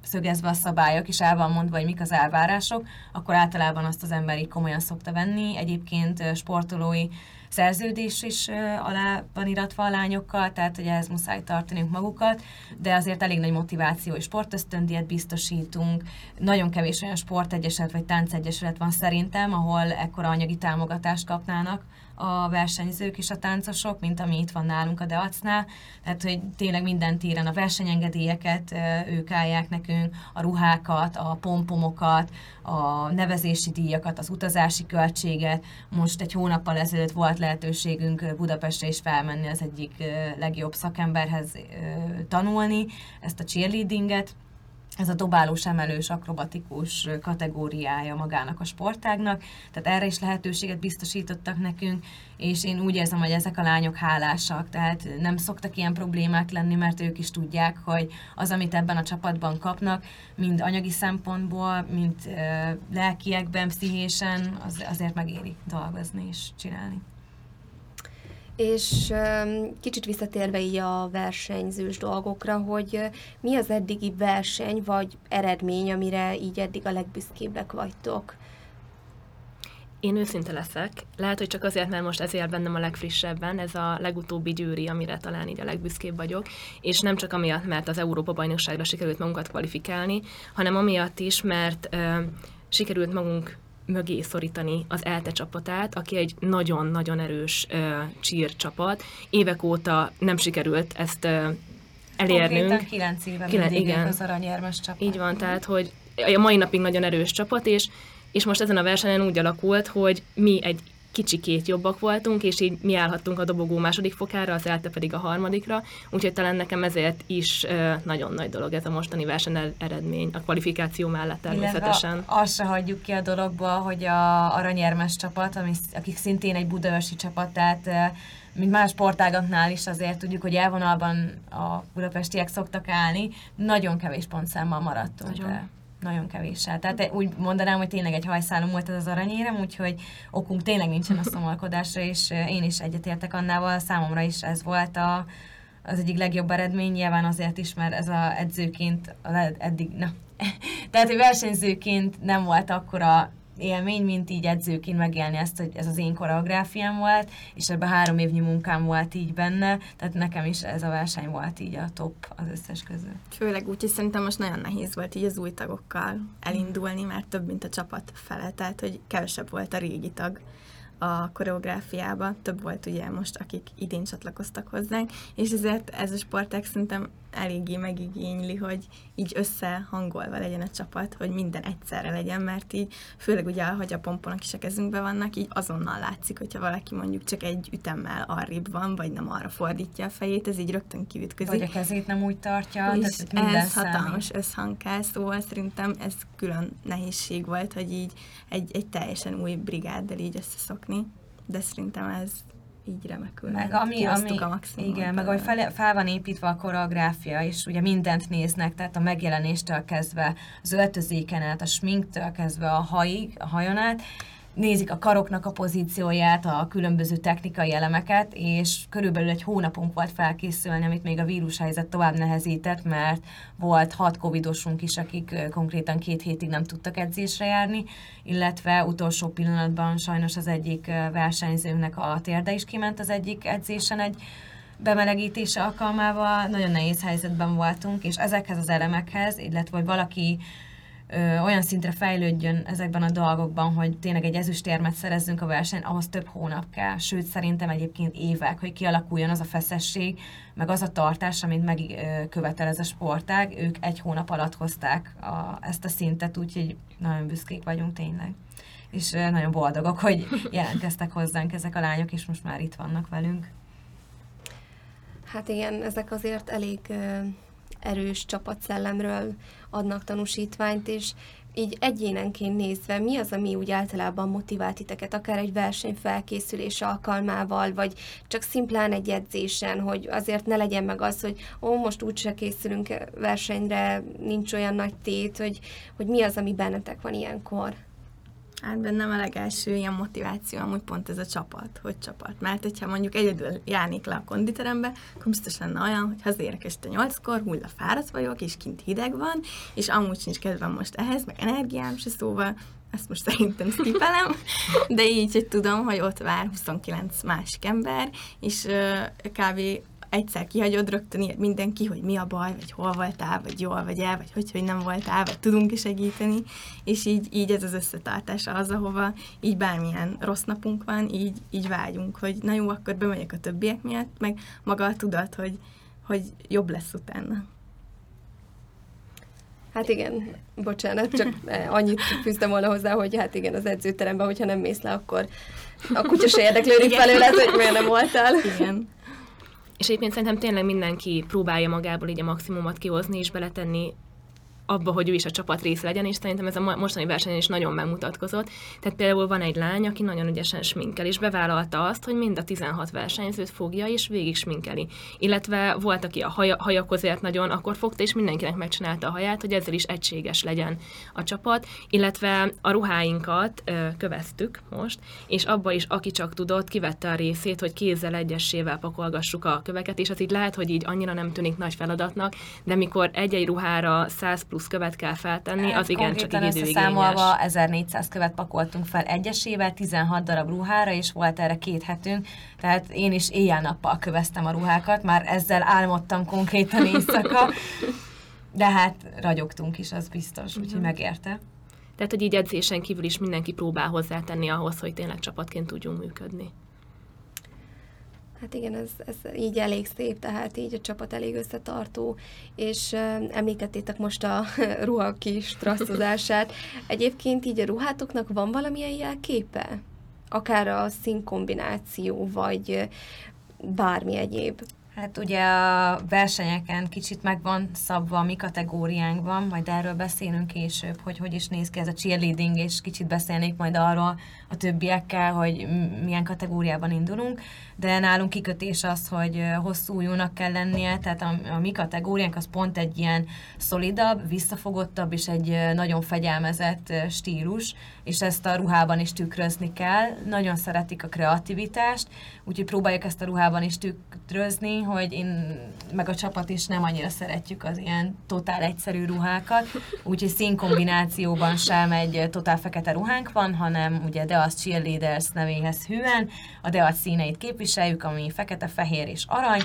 szögezve a szabályok, és el van mondva, hogy mik az elvárások, akkor általában azt az ember így komolyan szokta venni. Egyébként sportolói szerződés is alá van iratva a lányokkal, tehát hogy ehhez muszáj tartaniuk magukat, de azért elég nagy motiváció és sportösztöndiet biztosítunk. Nagyon kevés olyan sportegyesület vagy táncegyesület van szerintem, ahol ekkora anyagi támogatást kapnának a versenyzők és a táncosok, mint ami itt van nálunk a Deacnál. Tehát, hogy tényleg minden téren a versenyengedélyeket ők állják nekünk, a ruhákat, a pompomokat, a nevezési díjakat, az utazási költséget. Most egy hónappal ezelőtt volt lehetőségünk Budapestre is felmenni az egyik legjobb szakemberhez tanulni ezt a cheerleadinget, ez a dobálós, emelős, akrobatikus kategóriája magának a sportágnak, tehát erre is lehetőséget biztosítottak nekünk, és én úgy érzem, hogy ezek a lányok hálásak, tehát nem szoktak ilyen problémák lenni, mert ők is tudják, hogy az, amit ebben a csapatban kapnak, mind anyagi szempontból, mind lelkiekben, pszichésen, az, azért megéri dolgozni és csinálni. És kicsit visszatérve így a versenyzős dolgokra, hogy mi az eddigi verseny vagy eredmény, amire így eddig a legbüszkébbek vagytok? Én őszinte leszek. Lehet, hogy csak azért, mert most ezért bennem a legfrissebben, ez a legutóbbi győri, amire talán így a legbüszkébb vagyok, és nem csak amiatt, mert az Európa-bajnokságra sikerült magunkat kvalifikálni, hanem amiatt is, mert ö, sikerült magunk mögé szorítani az ELTE csapatát, aki egy nagyon-nagyon erős uh, csír csapat. Évek óta nem sikerült ezt uh, elérnünk. Konkrétan 9 éve Kile- igen. az aranyérmes csapat. Így van, tehát, hogy a mai napig nagyon erős csapat, és, és most ezen a versenyen úgy alakult, hogy mi egy kicsikét jobbak voltunk, és így mi állhattunk a dobogó második fokára, az ELTE pedig a harmadikra, úgyhogy talán nekem ezért is nagyon nagy dolog ez a mostani verseny eredmény, a kvalifikáció mellett természetesen. Illetve azt se hagyjuk ki a dologba, hogy a aranyérmes csapat, ami, akik szintén egy budaörsi csapat, tehát mint más sportágaknál is azért tudjuk, hogy elvonalban a budapestiek szoktak állni, nagyon kevés pontszámmal maradtunk. Nagyon nagyon kevéssel. Tehát úgy mondanám, hogy tényleg egy hajszálom volt ez az aranyérem, úgyhogy okunk tényleg nincsen a szomorkodásra, és én is egyetértek annával, számomra is ez volt a, az egyik legjobb eredmény, nyilván azért is, mert ez a edzőként eddig, na, [LAUGHS] tehát, hogy versenyzőként nem volt akkora élmény, mint így edzőként megélni ezt, hogy ez az én koreográfiám volt, és ebben három évnyi munkám volt így benne, tehát nekem is ez a verseny volt így a top az összes közül. Főleg úgy, hogy szerintem most nagyon nehéz volt így az új tagokkal elindulni, mert több, mint a csapat fele, tehát hogy kevesebb volt a régi tag a koreográfiába, több volt ugye most, akik idén csatlakoztak hozzánk, és ezért ez a sporták szerintem eléggé megigényli, hogy így összehangolva legyen a csapat, hogy minden egyszerre legyen, mert így főleg ugye, hogy a pomponok is a kezünkben vannak, így azonnal látszik, hogyha valaki mondjuk csak egy ütemmel arrébb van, vagy nem arra fordítja a fejét, ez így rögtön kivitközik. Vagy a kezét nem úgy tartja, és tehát ez számít. hatalmas összhang kell, szóval szerintem ez külön nehézség volt, hogy így egy, egy teljesen új brigáddal így összeszokni, de szerintem ez így remekül. Meg ami, ami a igen, meg ahogy fel, fel, van építve a koreográfia, és ugye mindent néznek, tehát a megjelenéstől kezdve, az öltözéken át, a sminktől kezdve a haig, a hajon át, nézik a karoknak a pozícióját, a különböző technikai elemeket, és körülbelül egy hónapunk volt felkészülni, amit még a vírushelyzet tovább nehezített, mert volt hat covidosunk is, akik konkrétan két hétig nem tudtak edzésre járni, illetve utolsó pillanatban sajnos az egyik versenyzőnknek a térde is kiment az egyik edzésen egy bemelegítése alkalmával, nagyon nehéz helyzetben voltunk, és ezekhez az elemekhez, illetve hogy valaki ö, olyan szintre fejlődjön ezekben a dolgokban, hogy tényleg egy ezüstérmet szerezzünk a versenyen, ahhoz több hónap kell, sőt szerintem egyébként évek, hogy kialakuljon az a feszesség, meg az a tartás, amit megkövetel ez a sportág, ők egy hónap alatt hozták a, ezt a szintet, úgyhogy nagyon büszkék vagyunk tényleg. És nagyon boldogok, hogy [LAUGHS] jelentkeztek hozzánk ezek a lányok, és most már itt vannak velünk. Hát igen, ezek azért elég erős csapatszellemről adnak tanúsítványt, és így egyénenként nézve, mi az, ami úgy általában motivált titeket, akár egy verseny felkészülés alkalmával, vagy csak szimplán egy edzésen, hogy azért ne legyen meg az, hogy ó, most úgyse készülünk versenyre, nincs olyan nagy tét, hogy, hogy mi az, ami bennetek van ilyenkor? Hát bennem a legelső ilyen motiváció amúgy pont ez a csapat, hogy csapat. Mert hogyha mondjuk egyedül járnék le a konditerembe, akkor biztos lenne olyan, hogy hazérek este nyolckor, hulla fáradt vagyok, és kint hideg van, és amúgy sincs kedvem most ehhez, meg energiám se, szóval ezt most [LAUGHS] szerintem skipelem, de így, hogy tudom, hogy ott vár 29 másik ember, és kb egyszer kihagyod, rögtön ír mindenki, hogy mi a baj, vagy hol voltál, vagy jól vagy el, vagy hogy, hogy nem voltál, vagy tudunk is segíteni, és így, így ez az összetartása az, ahova így bármilyen rossz napunk van, így, így vágyunk, hogy na jó, akkor bemegyek a többiek miatt, meg maga a tudat, hogy, hogy jobb lesz utána. Hát igen, bocsánat, csak annyit fűztem volna hozzá, hogy hát igen, az edzőteremben, hogyha nem mész le, akkor a kutya se érdeklődik felőled, hogy miért nem voltál. Igen. És egyébként szerintem tényleg mindenki próbálja magából így a maximumot kihozni és beletenni abba, hogy ő is a csapat része legyen, és szerintem ez a mostani versenyen is nagyon megmutatkozott. Tehát például van egy lány, aki nagyon ügyesen sminkel, és bevállalta azt, hogy mind a 16 versenyzőt fogja, és végig sminkeli. Illetve volt, aki a haja, hajakozért nagyon, akkor fogta, és mindenkinek megcsinálta a haját, hogy ezzel is egységes legyen a csapat, illetve a ruháinkat ö, köveztük most, és abba is, aki csak tudott, kivette a részét, hogy kézzel egyessével pakolgassuk a köveket, és az így lehet, hogy így annyira nem tűnik nagy feladatnak, de mikor egy-egy ruhára 100 plusz plusz követ kell feltenni, hát, az igen csak így időigényes. 1400 követ pakoltunk fel egyesével, 16 darab ruhára, és volt erre két hetünk, tehát én is éjjel-nappal köveztem a ruhákat, már ezzel álmodtam konkrétan [LAUGHS] éjszaka, de hát ragyogtunk is, az biztos, úgyhogy uh-huh. megérte. Tehát, hogy így edzésen kívül is mindenki próbál hozzátenni ahhoz, hogy tényleg csapatként tudjunk működni. Hát igen, ez, ez így elég szép, tehát így a csapat elég összetartó, és említettétek most a [LAUGHS] ruha kis trasszozását. Egyébként így a ruhátoknak van valamilyen jelképe? Akár a színkombináció, vagy bármi egyéb. Hát ugye a versenyeken kicsit meg van szabva a mi kategóriánkban, majd erről beszélünk később, hogy hogy is néz ki ez a cheerleading, és kicsit beszélnék majd arról a többiekkel, hogy milyen kategóriában indulunk, de nálunk kikötés az, hogy hosszú újúnak kell lennie, tehát a, a mi kategóriánk az pont egy ilyen szolidabb, visszafogottabb és egy nagyon fegyelmezett stílus, és ezt a ruhában is tükrözni kell. Nagyon szeretik a kreativitást, úgyhogy próbáljuk ezt a ruhában is tükrözni, hogy én meg a csapat is nem annyira szeretjük az ilyen totál egyszerű ruhákat, úgyhogy színkombinációban sem egy totál fekete ruhánk van, hanem ugye Deas Cheerleaders nevéhez hűen a Deas színeit képviseljük, ami fekete, fehér és arany,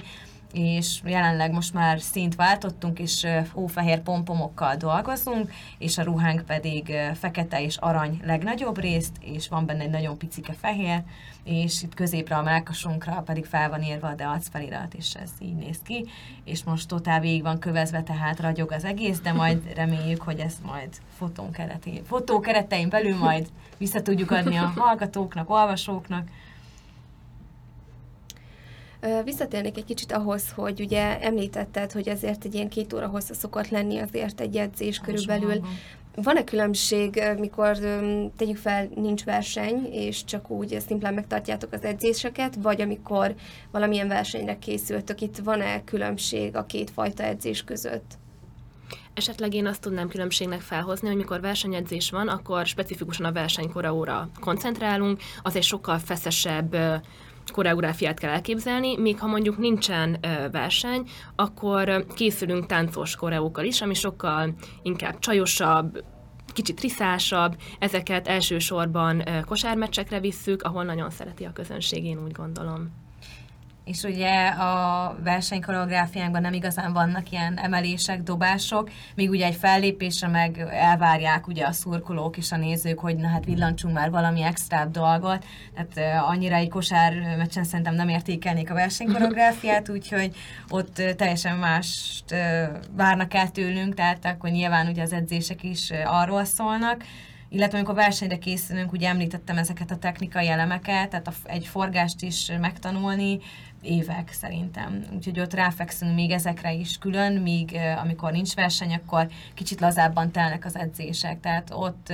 és jelenleg most már szint váltottunk, és hófehér pompomokkal dolgozunk, és a ruhánk pedig fekete és arany legnagyobb részt, és van benne egy nagyon picike fehér, és itt középre a melkasunkra pedig fel van írva a deac felirat, és ez így néz ki, és most totál végig van kövezve, tehát ragyog az egész, de majd [LAUGHS] reméljük, hogy ezt majd fotón keretén, fotó keretein belül majd vissza tudjuk adni a [LAUGHS] hallgatóknak, olvasóknak, Visszatérnék egy kicsit ahhoz, hogy ugye említetted, hogy azért egy ilyen két óra hossza szokott lenni azért egy edzés körülbelül. Van-e különbség, mikor tegyük fel, nincs verseny, és csak úgy szimplán megtartjátok az edzéseket, vagy amikor valamilyen versenyre készültök, itt van-e különbség a két fajta edzés között? Esetleg én azt tudnám különbségnek felhozni, hogy mikor versenyedzés van, akkor specifikusan a versenykoraóra koncentrálunk, az egy sokkal feszesebb koreográfiát kell elképzelni, még ha mondjuk nincsen verseny, akkor készülünk táncos koreókkal is, ami sokkal inkább csajosabb, kicsit triszásabb, ezeket elsősorban kosármeccsekre visszük, ahol nagyon szereti a közönség, én úgy gondolom és ugye a versenykoreográfiánkban nem igazán vannak ilyen emelések, dobások, míg ugye egy fellépésre meg elvárják ugye a szurkolók és a nézők, hogy na hát villancsunk már valami extra dolgot, tehát annyira egy kosár meccsen szerintem nem értékelnék a versenykoreográfiát, [LAUGHS] úgyhogy ott teljesen mást várnak el tőlünk, tehát akkor nyilván ugye az edzések is arról szólnak, illetve amikor versenyre készülünk, ugye említettem ezeket a technikai elemeket, tehát a, egy forgást is megtanulni, évek szerintem. Úgyhogy ott ráfekszünk még ezekre is külön, míg amikor nincs verseny, akkor kicsit lazábban telnek az edzések. Tehát ott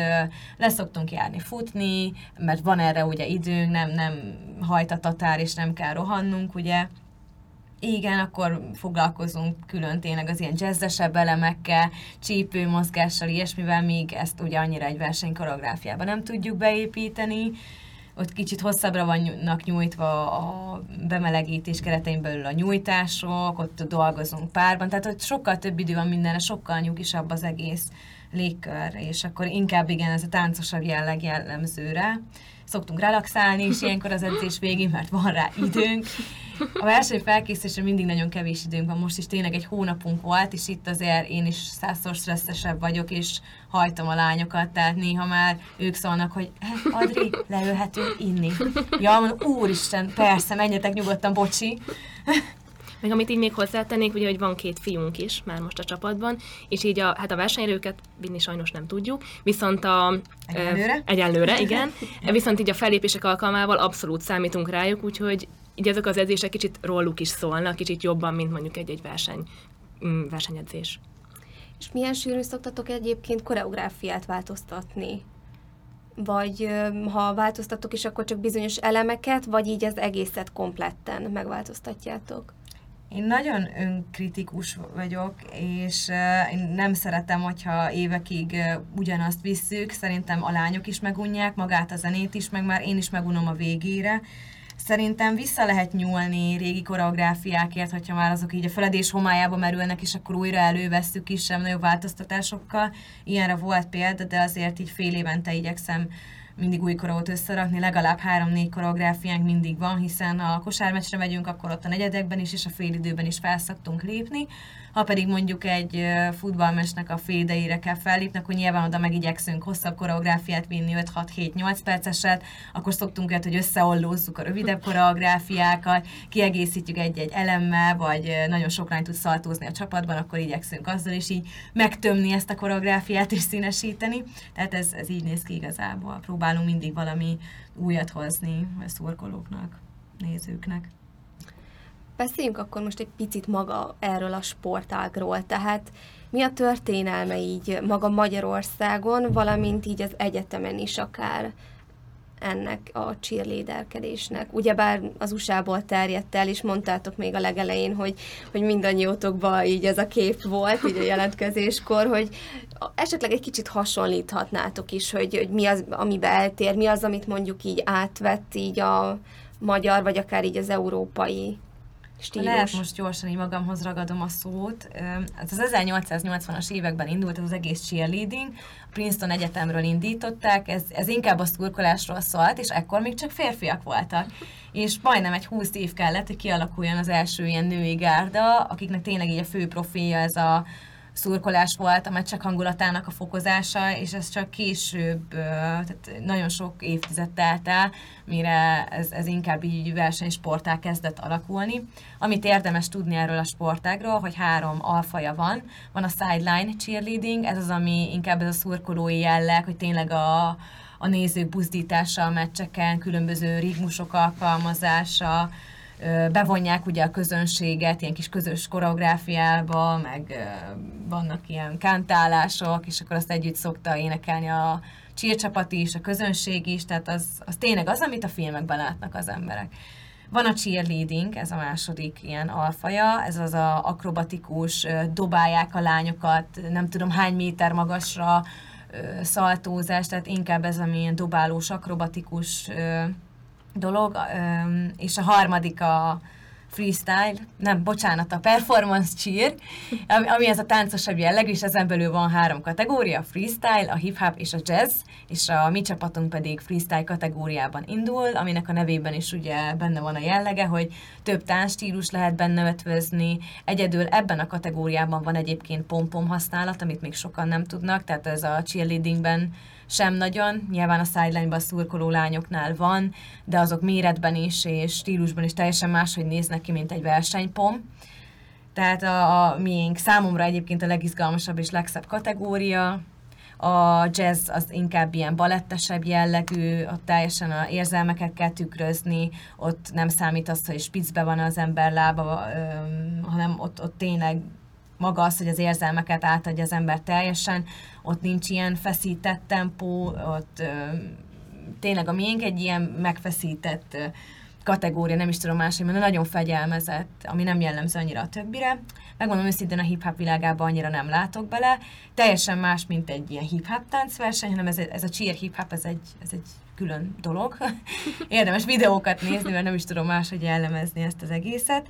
leszoktunk járni futni, mert van erre ugye időnk, nem, nem hajt a tatár, és nem kell rohannunk, ugye igen, akkor foglalkozunk külön tényleg az ilyen jazzesebb elemekkel, csípőmozgással, ilyesmivel, míg ezt ugye annyira egy versenykoreográfiában nem tudjuk beépíteni. Ott kicsit hosszabbra vannak nyújtva a bemelegítés keretein belül a nyújtások, ott dolgozunk párban, tehát ott sokkal több idő van mindenre, sokkal nyugisabb az egész légkör, és akkor inkább igen, ez a táncosabb jelleg jellemzőre. Szoktunk relaxálni is ilyenkor az edzés végén, mert van rá időnk. A verseny felkészítésre mindig nagyon kevés időnk van, most is tényleg egy hónapunk volt, és itt azért én is százszor stresszesebb vagyok, és hajtom a lányokat, tehát néha már ők szólnak, hogy eh, Adri, leülhetünk inni. Ja, mondom, úristen, persze, menjetek nyugodtan, bocsi. Meg amit így még hozzátennék, ugye, hogy van két fiunk is már most a csapatban, és így a, hát a versenyerőket vinni sajnos nem tudjuk, viszont a... Egyelőre? E, egyelőre, igen. viszont így a fellépések alkalmával abszolút számítunk rájuk, úgyhogy így ezek az edzések kicsit róluk is szólnak, kicsit jobban, mint mondjuk egy-egy verseny, mm, versenyedzés. És milyen sűrűn szoktatok egyébként koreográfiát változtatni? Vagy ha változtatok is, akkor csak bizonyos elemeket, vagy így az egészet kompletten megváltoztatjátok? Én nagyon önkritikus vagyok, és én nem szeretem, hogyha évekig ugyanazt visszük. Szerintem a lányok is megunják, magát a zenét is, meg már én is megunom a végére. Szerintem vissza lehet nyúlni régi koreográfiákért, hogyha már azok így a feledés homályába merülnek, és akkor újra elővesztük kisebb, nagyobb változtatásokkal. Ilyenre volt példa, de azért így fél évente igyekszem mindig új koreót összerakni, legalább három-négy koreográfiánk mindig van, hiszen ha a kosármeccsre megyünk, akkor ott a negyedekben is és a félidőben is felszaktunk lépni. Ha pedig mondjuk egy futballmesnek a fédeire kell fellépni, akkor nyilván oda megigyekszünk hosszabb koreográfiát vinni, 5-6-7-8 perceset, akkor szoktunk olyat, hogy összeollózzuk a rövidebb koreográfiákat, kiegészítjük egy-egy elemmel, vagy nagyon sok lány tud szaltózni a csapatban, akkor igyekszünk azzal is így megtömni ezt a koreográfiát és színesíteni. Tehát ez, ez így néz ki igazából. Próbálunk mindig valami újat hozni a szurkolóknak, nézőknek. Beszéljünk akkor most egy picit maga erről a sportágról, tehát mi a történelme így maga Magyarországon, valamint így az egyetemen is akár ennek a cheerleaderkedésnek. Ugyebár az USA-ból terjedt el, és mondtátok még a legelején, hogy, hogy mindannyiótokban így ez a kép volt, így a jelentkezéskor, hogy esetleg egy kicsit hasonlíthatnátok is, hogy, hogy mi az, amiben eltér, mi az, amit mondjuk így átvett így a magyar, vagy akár így az európai stílus. Lehet most gyorsan így magamhoz ragadom a szót. Ez az 1880-as években indult ez az egész cheerleading, Princeton Egyetemről indították, ez, ez inkább a szurkolásról szólt, és ekkor még csak férfiak voltak. És majdnem egy 20 év kellett, hogy kialakuljon az első ilyen női gárda, akiknek tényleg így a fő profilja ez a szurkolás volt, a meccsek hangulatának a fokozása, és ez csak később, tehát nagyon sok évtized telt el, mire ez, ez inkább így versenysportá kezdett alakulni. Amit érdemes tudni erről a sportágról, hogy három alfaja van. Van a sideline cheerleading, ez az, ami inkább ez a szurkolói jelleg, hogy tényleg a, a nézők buzdítása a meccseken, különböző rigmusok alkalmazása, bevonják ugye a közönséget ilyen kis közös koreográfiába, meg vannak ilyen kántálások, és akkor azt együtt szokta énekelni a csírcsapat is, a közönség is, tehát az, az tényleg az, amit a filmekben látnak az emberek. Van a cheerleading, ez a második ilyen alfaja, ez az a akrobatikus, dobálják a lányokat, nem tudom hány méter magasra, szaltózás, tehát inkább ez a milyen dobálós, akrobatikus dolog, és a harmadik a freestyle, nem, bocsánat, a performance cheer, ami, ez a táncosabb jelleg, és ezen belül van három kategória, a freestyle, a hip-hop és a jazz, és a mi csapatunk pedig freestyle kategóriában indul, aminek a nevében is ugye benne van a jellege, hogy több táncstílus lehet benne ötvözni, egyedül ebben a kategóriában van egyébként pompom használat, amit még sokan nem tudnak, tehát ez a cheerleadingben sem nagyon. Nyilván a sideline-ban szurkoló lányoknál van, de azok méretben is és stílusban is teljesen máshogy néznek ki, mint egy versenypom. Tehát a, a miénk számomra egyébként a legizgalmasabb és legszebb kategória. A jazz az inkább ilyen balettesebb jellegű, ott teljesen a érzelmeket kell tükrözni, ott nem számít az, hogy spicbe van az ember lába, hanem ott, ott tényleg maga az, hogy az érzelmeket átadja az ember teljesen, ott nincs ilyen feszített tempó, ott ö, tényleg a miénk egy ilyen megfeszített ö, kategória, nem is tudom máshogy mondani, nagyon fegyelmezett, ami nem jellemző annyira a többire. Megmondom őszintén, a hip-hop világában annyira nem látok bele. Teljesen más, mint egy ilyen hip-hop táncverseny, hanem ez, ez a cheer hip-hop, ez egy, ez egy külön dolog. [LAUGHS] Érdemes videókat nézni, mert nem is tudom máshogy jellemezni ezt az egészet.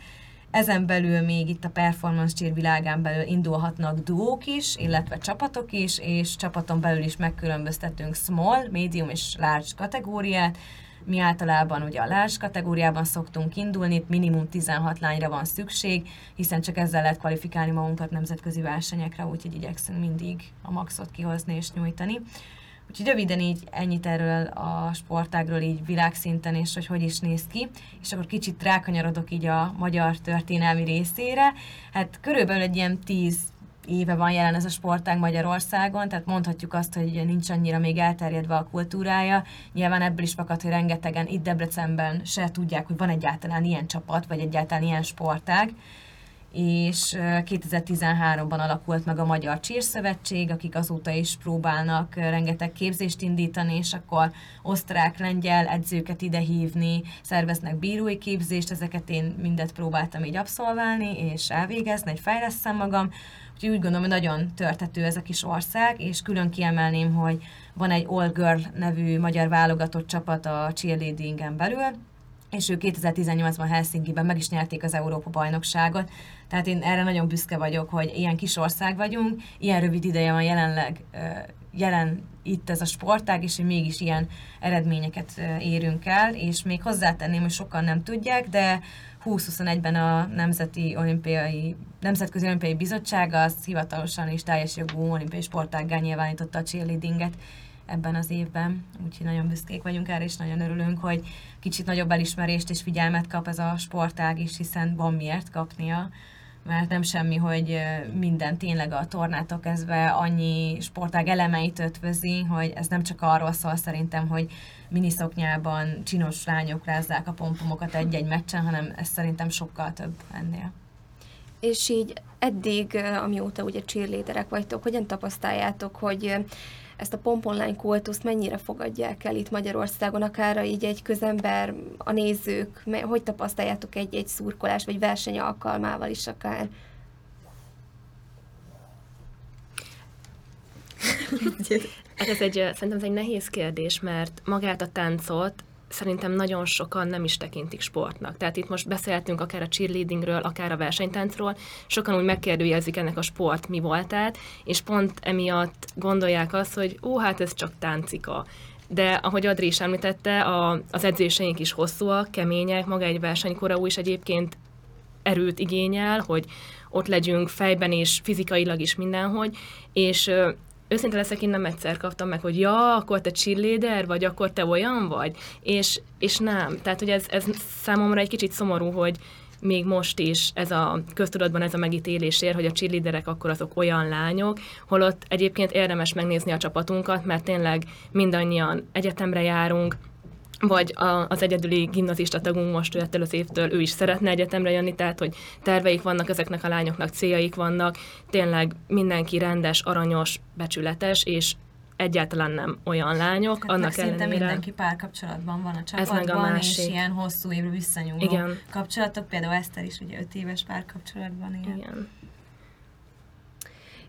Ezen belül még itt a performance cheer világán belül indulhatnak duók is, illetve csapatok is, és csapaton belül is megkülönböztetünk small, medium és large kategóriát. Mi általában ugye a large kategóriában szoktunk indulni, minimum 16 lányra van szükség, hiszen csak ezzel lehet kvalifikálni magunkat nemzetközi versenyekre, úgyhogy igyekszünk mindig a maxot kihozni és nyújtani. Úgyhogy röviden így ennyit erről a sportágról így világszinten, és hogy hogy is néz ki. És akkor kicsit rákanyarodok így a magyar történelmi részére. Hát körülbelül egy ilyen tíz éve van jelen ez a sportág Magyarországon, tehát mondhatjuk azt, hogy nincs annyira még elterjedve a kultúrája. Nyilván ebből is fakad, hogy rengetegen itt Debrecenben se tudják, hogy van egyáltalán ilyen csapat, vagy egyáltalán ilyen sportág és 2013-ban alakult meg a Magyar Csírszövetség, akik azóta is próbálnak rengeteg képzést indítani, és akkor osztrák-lengyel edzőket idehívni, szerveznek bírói képzést, ezeket én mindet próbáltam így abszolválni, és elvégezni, hogy fejleszem magam. Úgyhogy úgy gondolom, hogy nagyon törtető ez a kis ország, és külön kiemelném, hogy van egy All Girl nevű magyar válogatott csapat a cheerleadingen belül, és ők 2018-ban Helsinki-ben meg is nyerték az Európa bajnokságot. Tehát én erre nagyon büszke vagyok, hogy ilyen kis ország vagyunk, ilyen rövid ideje van jelenleg jelen itt ez a sportág, és hogy mégis ilyen eredményeket érünk el, és még hozzátenném, hogy sokan nem tudják, de 2021-ben a Nemzeti Olimpiai, Nemzetközi Olimpiai Bizottság az hivatalosan is teljes jogú olimpiai sportággá nyilvánította a cheerleadinget, ebben az évben, úgyhogy nagyon büszkék vagyunk erre, és nagyon örülünk, hogy kicsit nagyobb elismerést és figyelmet kap ez a sportág is, hiszen van miért kapnia, mert nem semmi, hogy minden tényleg a tornától kezdve annyi sportág elemeit ötvözi, hogy ez nem csak arról szól szerintem, hogy miniszoknyában csinos lányok rázzák a pompomokat egy-egy meccsen, hanem ez szerintem sokkal több ennél. És így eddig, amióta ugye cheerleaderek vagytok, hogyan tapasztaljátok, hogy ezt a pomponlány kultuszt mennyire fogadják el itt Magyarországon, akár így egy közember, a nézők, hogy tapasztaljátok egy-egy szurkolás vagy verseny alkalmával is akár? [LAUGHS] Hát ez egy, szerintem ez egy nehéz kérdés, mert magát a táncot szerintem nagyon sokan nem is tekintik sportnak. Tehát itt most beszéltünk akár a cheerleadingről, akár a versenytáncról, sokan úgy megkérdőjelezik ennek a sport mi voltát, és pont emiatt gondolják azt, hogy ó, hát ez csak táncika. De ahogy Adri is említette, a, az edzéseink is hosszúak, kemények, maga egy versenykorau is egyébként erőt igényel, hogy ott legyünk fejben és fizikailag is mindenhogy, és őszinte leszek, én nem egyszer kaptam meg, hogy ja, akkor te cheerleader vagy, akkor te olyan vagy, és, és nem. Tehát, hogy ez, ez számomra egy kicsit szomorú, hogy még most is ez a köztudatban ez a megítélés ér, hogy a cheerleaderek akkor azok olyan lányok, holott egyébként érdemes megnézni a csapatunkat, mert tényleg mindannyian egyetemre járunk, vagy a, az egyedüli gimnazista tagunk most ettől az évtől, ő is szeretne egyetemre jönni, tehát hogy terveik vannak ezeknek a lányoknak, céljaik vannak, tényleg mindenki rendes, aranyos, becsületes, és egyáltalán nem olyan lányok, hát annak ellenére. mindenki párkapcsolatban van a csapatban, és ilyen hosszú évre visszanyúló Igen. kapcsolatok, például Eszter is ugye öt éves párkapcsolatban él. Igen.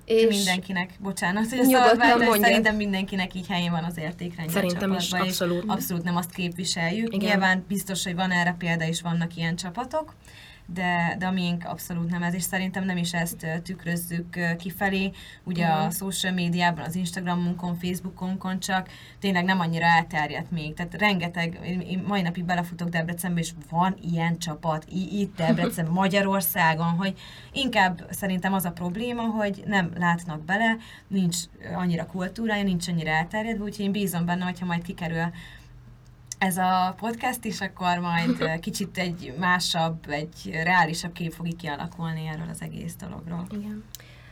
És mindenkinek, bocsánat, hogy ezt szerintem mindenkinek így helyén van az értékrendje Szerintem is, abszolút. Abszolút nem azt képviseljük. Igen. Nyilván biztos, hogy van erre példa, és vannak ilyen csapatok, de, de a miénk abszolút nem ez, és szerintem nem is ezt tükrözzük kifelé, ugye mm. a social médiában, az Instagramunkon, Facebookonkon csak tényleg nem annyira elterjedt még, tehát rengeteg, én, én mai napig belefutok Debrecenbe, és van ilyen csapat itt Debrecen, [LAUGHS] Magyarországon, hogy inkább szerintem az a probléma, hogy nem látnak bele, nincs annyira kultúrája, nincs annyira elterjedve, úgyhogy én bízom benne, hogyha majd kikerül ez a podcast is, akkor majd kicsit egy másabb, egy reálisabb kép fog kialakulni erről az egész dologról. Igen.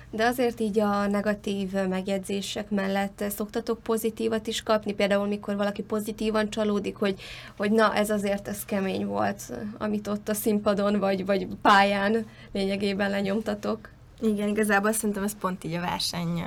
De azért így a negatív megjegyzések mellett szoktatok pozitívat is kapni, például mikor valaki pozitívan csalódik, hogy, hogy na ez azért ez kemény volt, amit ott a színpadon vagy, vagy pályán lényegében lenyomtatok. Igen, igazából szerintem ez pont így a verseny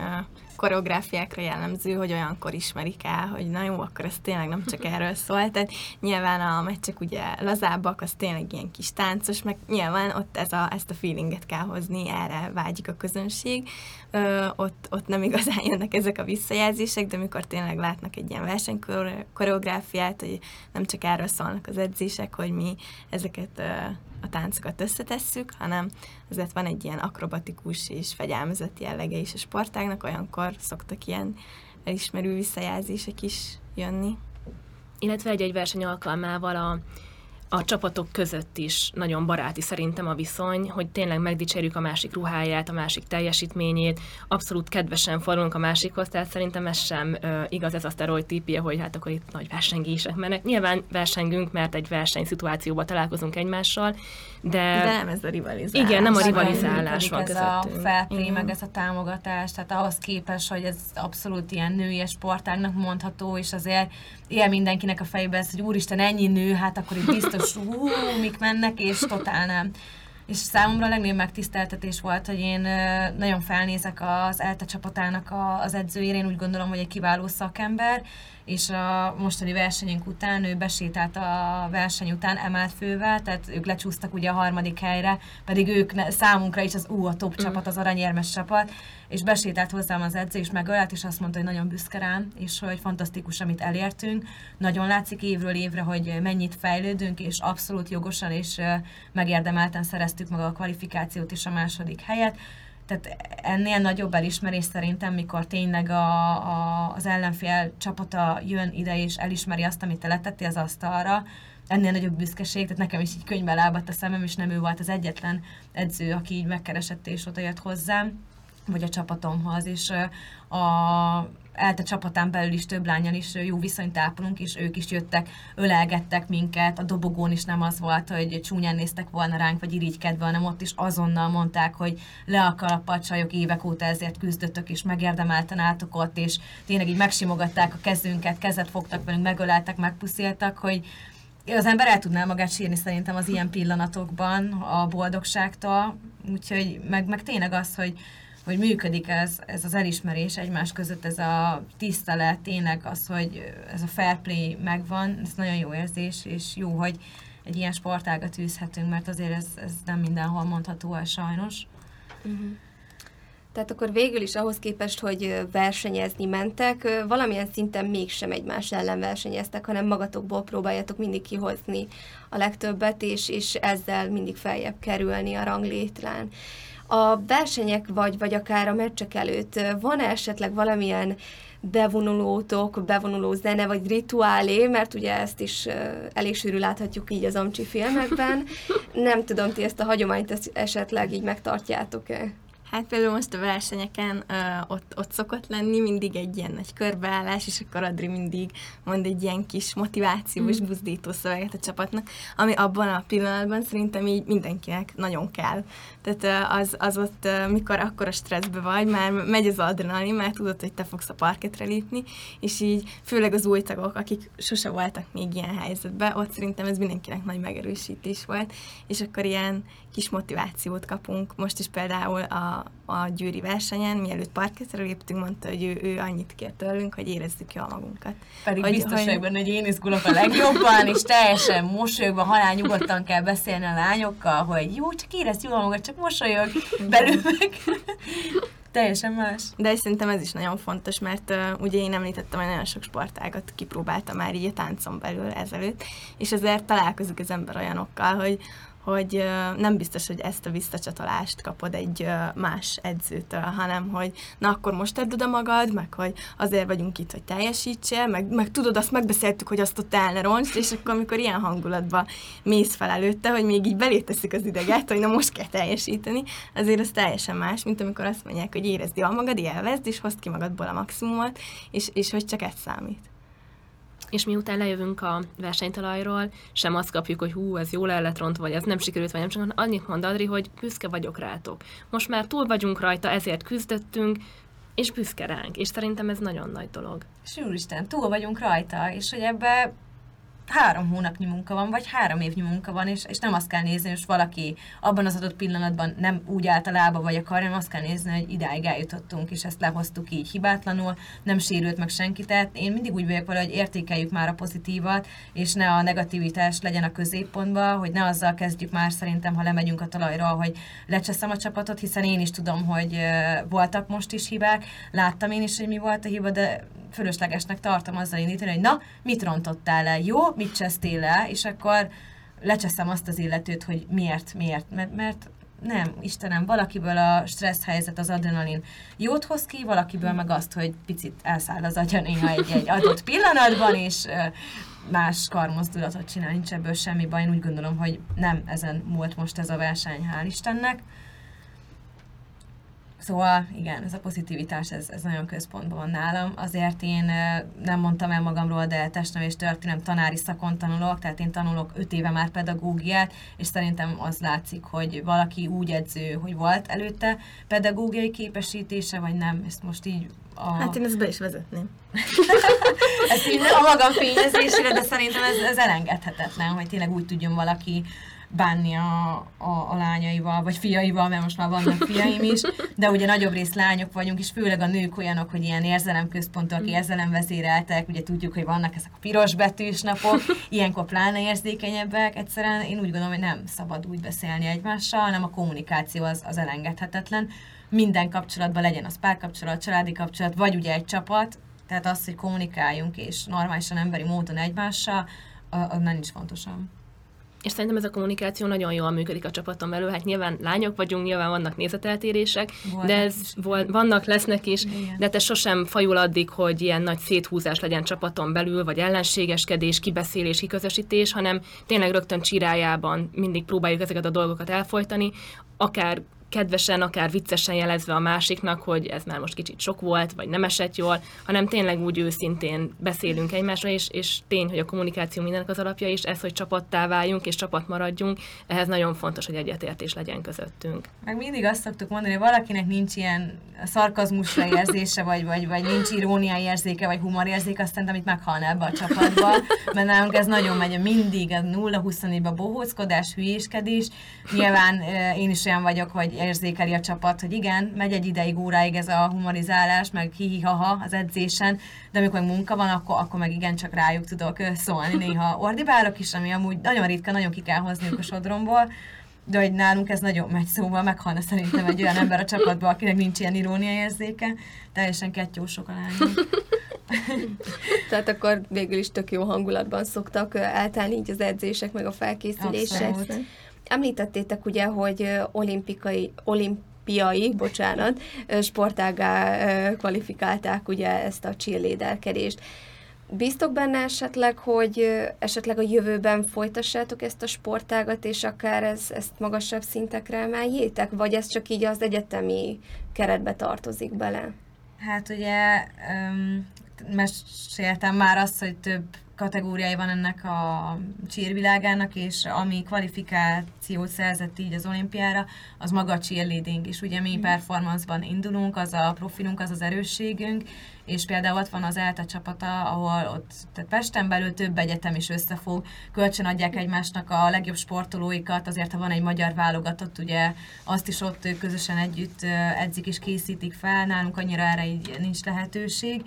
koreográfiákra jellemző, hogy olyankor ismerik el, hogy na jó, akkor ez tényleg nem csak [LAUGHS] erről szól. Tehát nyilván a meccsek ugye lazábbak, az tényleg ilyen kis táncos, meg nyilván ott ez a, ezt a feelinget kell hozni, erre vágyik a közönség. Ö, ott, ott nem igazán jönnek ezek a visszajelzések, de amikor tényleg látnak egy ilyen versenykoreográfiát, hogy nem csak erről szólnak az edzések, hogy mi ezeket a táncokat összetesszük, hanem azért van egy ilyen akrobatikus és fegyelmezett jellege is a sportágnak, olyankor szoktak ilyen elismerő visszajelzések is jönni. Illetve egy-egy verseny alkalmával a a csapatok között is nagyon baráti szerintem a viszony, hogy tényleg megdicsérjük a másik ruháját, a másik teljesítményét, abszolút kedvesen fordulunk a másikhoz, tehát szerintem ez sem uh, igaz ez a sztereotípia, hogy hát akkor itt nagy versengések mennek. Nyilván versengünk, mert egy versenyszituációban találkozunk egymással, de... De nem ez a rivalizálás. Igen, nem a rivalizálás van ez a felplay, meg ez a támogatás, tehát ahhoz képest, hogy ez abszolút ilyen női sportágnak mondható, és azért él mindenkinek a fejében ez, hogy úristen, ennyi nő, hát akkor itt biztos, hú, mik mennek, és totál nem. És számomra a legnagyobb megtiszteltetés volt, hogy én nagyon felnézek az ELTE csapatának az edzőjére, én úgy gondolom, hogy egy kiváló szakember, és a mostani versenyünk után ő besétált a verseny után emelt fővel, tehát ők lecsúsztak ugye a harmadik helyre, pedig ők ne, számunkra is az ú, a top mm. csapat, az aranyérmes csapat, és besétált hozzám az edző, és megölt, és azt mondta, hogy nagyon büszke rám, és hogy fantasztikus, amit elértünk. Nagyon látszik évről évre, hogy mennyit fejlődünk, és abszolút jogosan és megérdemelten szereztük meg a kvalifikációt és a második helyet tehát ennél nagyobb elismerés szerintem, mikor tényleg a, a, az ellenfél csapata jön ide és elismeri azt, amit te letettél az asztalra, ennél nagyobb büszkeség, tehát nekem is így könyvbe lábadt a szemem, és nem ő volt az egyetlen edző, aki így megkeresett és oda jött hozzám, vagy a csapatomhoz, és a, ELTE csapatán belül is több lányal is jó viszonyt ápolunk, és ők is jöttek, ölelgettek minket, a dobogón is nem az volt, hogy csúnyán néztek volna ránk, vagy irigykedve, hanem ott is azonnal mondták, hogy le a kalappal évek óta ezért küzdöttök, és megérdemelten álltok ott, és tényleg így megsimogatták a kezünket, kezet fogtak velünk, megöleltek, megpuszéltak, hogy az ember el tudná magát sírni szerintem az ilyen pillanatokban a boldogságtól, úgyhogy meg, meg tényleg az, hogy, hogy működik ez, ez az elismerés egymás között, ez a tisztelet, tényleg az, hogy ez a fair play megvan, ez nagyon jó érzés, és jó, hogy egy ilyen sportágat űzhetünk, mert azért ez, ez nem mindenhol mondható el sajnos. Uh-huh. Tehát akkor végül is ahhoz képest, hogy versenyezni mentek, valamilyen szinten mégsem egymás ellen versenyeztek, hanem magatokból próbáljátok mindig kihozni a legtöbbet, és, és ezzel mindig feljebb kerülni a ranglétrán. A versenyek vagy, vagy akár a meccsek előtt van esetleg valamilyen bevonulótok, bevonuló zene, vagy rituálé, mert ugye ezt is elég sűrű láthatjuk így az Amcsi filmekben. Nem tudom, ti ezt a hagyományt esetleg így megtartjátok-e? Hát például most a versenyeken uh, ott, ott szokott lenni mindig egy ilyen nagy körbeállás, és akkor Adri mindig mond egy ilyen kis motivációs, mm. buzdító szöveget a csapatnak, ami abban a pillanatban szerintem így mindenkinek nagyon kell. Tehát uh, az, az ott, uh, mikor akkor a stresszbe vagy, már megy az adrenalin, már tudod, hogy te fogsz a parketre lépni, és így főleg az új tagok, akik sose voltak még ilyen helyzetben, ott szerintem ez mindenkinek nagy megerősítés volt, és akkor ilyen kis motivációt kapunk. Most is például a, a győri versenyen, mielőtt parketre léptünk, mondta, hogy ő, ő annyit kért tőlünk, hogy érezzük jól magunkat. Pedig hogy, biztos hogy... benne, hogy én izgulok a legjobban, és teljesen mosolyogva, halál nyugodtan kell beszélni a lányokkal, hogy jó, csak érezd jól magad, csak mosolyog, belül [LAUGHS] meg Teljesen más. De szerintem ez is nagyon fontos, mert uh, ugye én említettem, hogy nagyon sok sportágat kipróbáltam már így a táncon belül ezelőtt, és ezért találkozik az ember olyanokkal, hogy hogy nem biztos, hogy ezt a visszacsatolást kapod egy más edzőtől, hanem hogy na akkor most tedd oda magad, meg hogy azért vagyunk itt, hogy teljesítsél, meg, meg tudod, azt megbeszéltük, hogy azt ott el ne roncs, és akkor amikor ilyen hangulatban mész fel előtte, hogy még így beléteszik az ideget, hogy na most kell teljesíteni, azért az teljesen más, mint amikor azt mondják, hogy érezd jól magad, élvezd, és hozd ki magadból a maximumot, és, és hogy csak ez számít és miután lejövünk a versenytalajról, sem azt kapjuk, hogy hú, ez jól el lett rontva, vagy ez nem sikerült, vagy nem csak annyit mond Adri, hogy büszke vagyok rátok. Most már túl vagyunk rajta, ezért küzdöttünk, és büszke ránk, és szerintem ez nagyon nagy dolog. És túl vagyunk rajta, és hogy ebbe három hónapnyi munka van, vagy három évnyi munka van, és, és nem azt kell nézni, hogy valaki abban az adott pillanatban nem úgy általában vagy akar, hanem azt kell nézni, hogy idáig eljutottunk, és ezt lehoztuk így hibátlanul, nem sérült meg senki. Tehát én mindig úgy vagyok vele, hogy értékeljük már a pozitívat, és ne a negativitás legyen a középpontban, hogy ne azzal kezdjük már szerintem, ha lemegyünk a talajról, hogy lecseszem a csapatot, hiszen én is tudom, hogy voltak most is hibák, láttam én is, hogy mi volt a hiba, de fölöslegesnek tartom azzal indítani, hogy na, mit rontottál el, jó, mit csesztél el, és akkor lecseszem azt az illetőt, hogy miért, miért, mert, mert nem, Istenem, valakiből a stressz helyzet, az adrenalin jót hoz ki, valakiből meg azt, hogy picit elszáll az agya néha egy, egy adott pillanatban, és más karmozdulatot csinál, nincs ebből semmi baj. Én úgy gondolom, hogy nem ezen múlt most ez a verseny, hál' Istennek. Szóval igen, ez a pozitivitás, ez, ez nagyon központban van nálam. Azért én nem mondtam el magamról, de testnevelés történelem tanári szakon tanulok, tehát én tanulok öt éve már pedagógiát, és szerintem az látszik, hogy valaki úgy edző, hogy volt előtte pedagógiai képesítése, vagy nem. Ezt most így a... Hát én ezt be is vezetném. [LAUGHS] ezt így a magam fényezésére, de szerintem ez, ez elengedhetetlen, hogy tényleg úgy tudjon valaki bánni a, a, a lányaival, vagy fiaival, mert most már vannak fiaim is, de ugye nagyobb rész lányok vagyunk, és főleg a nők olyanok, hogy ilyen érzelemközpontok, érzelemvezéreltek, ugye tudjuk, hogy vannak ezek a piros betűs napok, ilyenkor pláne érzékenyebbek, egyszerűen. Én úgy gondolom, hogy nem szabad úgy beszélni egymással, hanem a kommunikáció az, az elengedhetetlen. Minden kapcsolatban legyen az párkapcsolat, családi kapcsolat, vagy ugye egy csapat, tehát az, hogy kommunikáljunk és normálisan emberi módon egymással, az nem is fontosabb és szerintem ez a kommunikáció nagyon jól működik a csapaton belül. Hát nyilván lányok vagyunk, nyilván vannak nézeteltérések, Volt de ez vol, vannak, lesznek is, Igen. de ez sosem fajul addig, hogy ilyen nagy széthúzás legyen csapaton belül, vagy ellenségeskedés, kibeszélés, kiközösítés, hanem tényleg rögtön csirájában mindig próbáljuk ezeket a dolgokat elfolytani, akár kedvesen, akár viccesen jelezve a másiknak, hogy ez már most kicsit sok volt, vagy nem esett jól, hanem tényleg úgy őszintén beszélünk egymásra, és, és tény, hogy a kommunikáció mindenek az alapja, és ez, hogy csapattá váljunk, és csapat maradjunk, ehhez nagyon fontos, hogy egyetértés legyen közöttünk. Meg mindig azt szoktuk mondani, hogy valakinek nincs ilyen szarkazmusra érzése, vagy, vagy, vagy nincs irónia érzéke, vagy humor érzéke, aztán amit meghalna ebbe a csapatba, mert nálunk ez nagyon megy, mindig a 0-24-ben bohózkodás, hülyéskedés. Nyilván én is olyan vagyok, hogy érzékeli a csapat, hogy igen, megy egy ideig, óráig ez a humorizálás, meg hihihaha az edzésen, de amikor munka van, akkor, akkor meg igen, csak rájuk tudok szólni. Néha ordibálok is, ami amúgy nagyon ritka, nagyon ki kell hozniuk a sodromból, de hogy nálunk ez nagyon megy, szóval meghalna szerintem egy olyan ember a csapatban, akinek nincs ilyen irónia érzéke. Teljesen kettyósok a lányok. [LAUGHS] Tehát akkor végül is tök jó hangulatban szoktak eltelni így az edzések, meg a felkészülések. Abszolút. Említettétek ugye, hogy olimpikai, olimpiai, bocsánat, sportágá kvalifikálták ugye ezt a cheerleaderkedést. Bíztok benne esetleg, hogy esetleg a jövőben folytassátok ezt a sportágat, és akár ez, ezt magasabb szintekre emeljétek, vagy ez csak így az egyetemi keretbe tartozik bele? Hát ugye um, meséltem már azt, hogy több kategóriái van ennek a csírvilágának, és ami kvalifikációt szerzett így az olimpiára, az maga a cheerleading is. Ugye mi mm. performanceban indulunk, az a profilunk, az az erősségünk, és például ott van az ELTE csapata, ahol ott tehát Pesten belül több egyetem is összefog, kölcsön adják egymásnak a legjobb sportolóikat, azért ha van egy magyar válogatott, ugye azt is ott közösen együtt edzik és készítik fel, nálunk annyira erre így nincs lehetőség.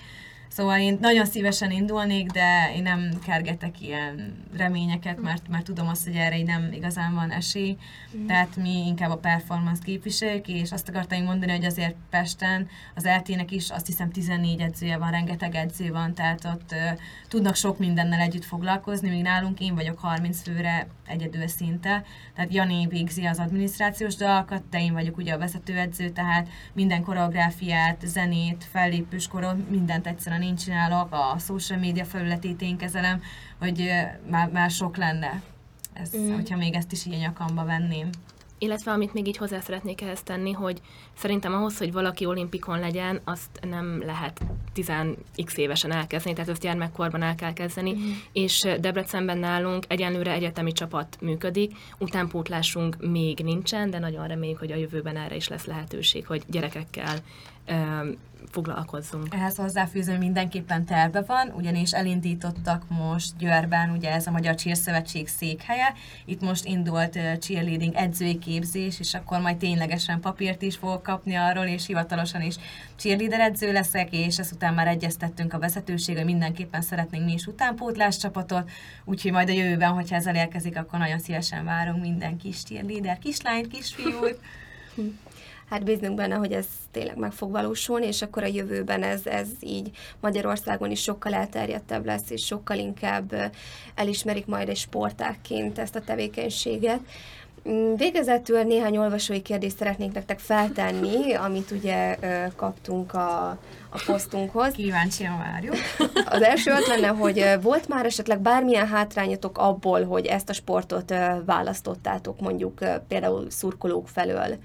Szóval én nagyon szívesen indulnék, de én nem kergetek ilyen reményeket, mert, mert tudom azt, hogy erre így nem igazán van esély. Mm. Tehát mi inkább a performance képviseljük, és azt akartam mondani, hogy azért Pesten az LT-nek is azt hiszem 14 edzője van, rengeteg edző van, tehát ott uh, tudnak sok mindennel együtt foglalkozni, míg nálunk én vagyok 30 főre egyedül szinte. Tehát Jani végzi az adminisztrációs dolgokat, de én vagyok ugye a vezetőedző, tehát minden koreográfiát, zenét, fellépőskoron, mindent egyszerűen én csinálok, a social media felületét én kezelem, hogy már, már sok lenne, ez, mm. hogyha még ezt is így a nyakamba venném. Illetve amit még így hozzá szeretnék ehhez tenni, hogy szerintem ahhoz, hogy valaki olimpikon legyen, azt nem lehet 10x évesen elkezdeni, tehát ezt gyermekkorban el kell kezdeni, mm. és Debrecenben nálunk egyenlőre egyetemi csapat működik, utánpótlásunk még nincsen, de nagyon reméljük, hogy a jövőben erre is lesz lehetőség, hogy gyerekekkel foglalkozzunk. Ehhez hozzáfűző mindenképpen terve van, ugyanis elindítottak most Győrben, ugye ez a Magyar Cheer Szövetség székhelye, itt most indult cheerleading edzői képzés, és akkor majd ténylegesen papírt is fogok kapni arról, és hivatalosan is cheerleader edző leszek, és ezután már egyeztettünk a vezetőség, hogy mindenképpen szeretnénk mi is utánpótlás csapatot, úgyhogy majd a jövőben, hogyha ez elérkezik, akkor nagyon szívesen várunk minden kis cheerleader, kislányt, kisfiút. [LAUGHS] hát bíznunk benne, hogy ez tényleg meg fog valósulni, és akkor a jövőben ez, ez így Magyarországon is sokkal elterjedtebb lesz, és sokkal inkább elismerik majd egy sportákként ezt a tevékenységet. Mm, végezetül néhány olvasói kérdést szeretnék nektek feltenni, amit ugye kaptunk a, a posztunkhoz. Kíváncsian várjuk. Az első az lenne, hogy volt már esetleg bármilyen hátrányotok abból, hogy ezt a sportot választottátok mondjuk például szurkolók felől?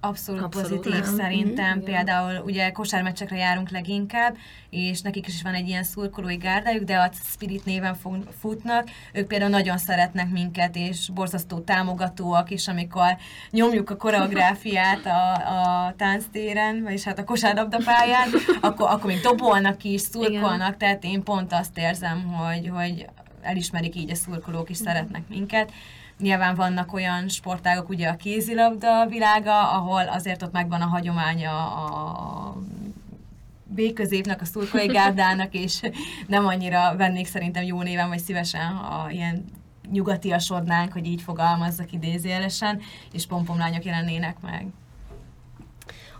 Abszolút, Abszolút pozitív nem. szerintem. Mm-hmm, Például ugye kosármeccsekre járunk leginkább, és nekik is van egy ilyen szurkolói gárdájuk, de a Spirit néven futnak. Ők például nagyon szeretnek minket, és borzasztó támogatóak, és amikor nyomjuk a koreográfiát a, a tánctéren, vagyis hát a kosárlabdapályán, akkor, akkor még dobolnak is, szurkolnak, Igen. tehát én pont azt érzem, hogy, hogy elismerik így a szurkolók, és szeretnek minket. Nyilván vannak olyan sportágok, ugye a kézilabda világa, ahol azért ott megvan a hagyománya a B-középnek, a szurkolai [LAUGHS] gárdának, és nem annyira vennék szerintem jó néven, vagy szívesen, ha ilyen nyugatiasodnánk, hogy így fogalmazzak idézélesen, és pompomlányok jelennének meg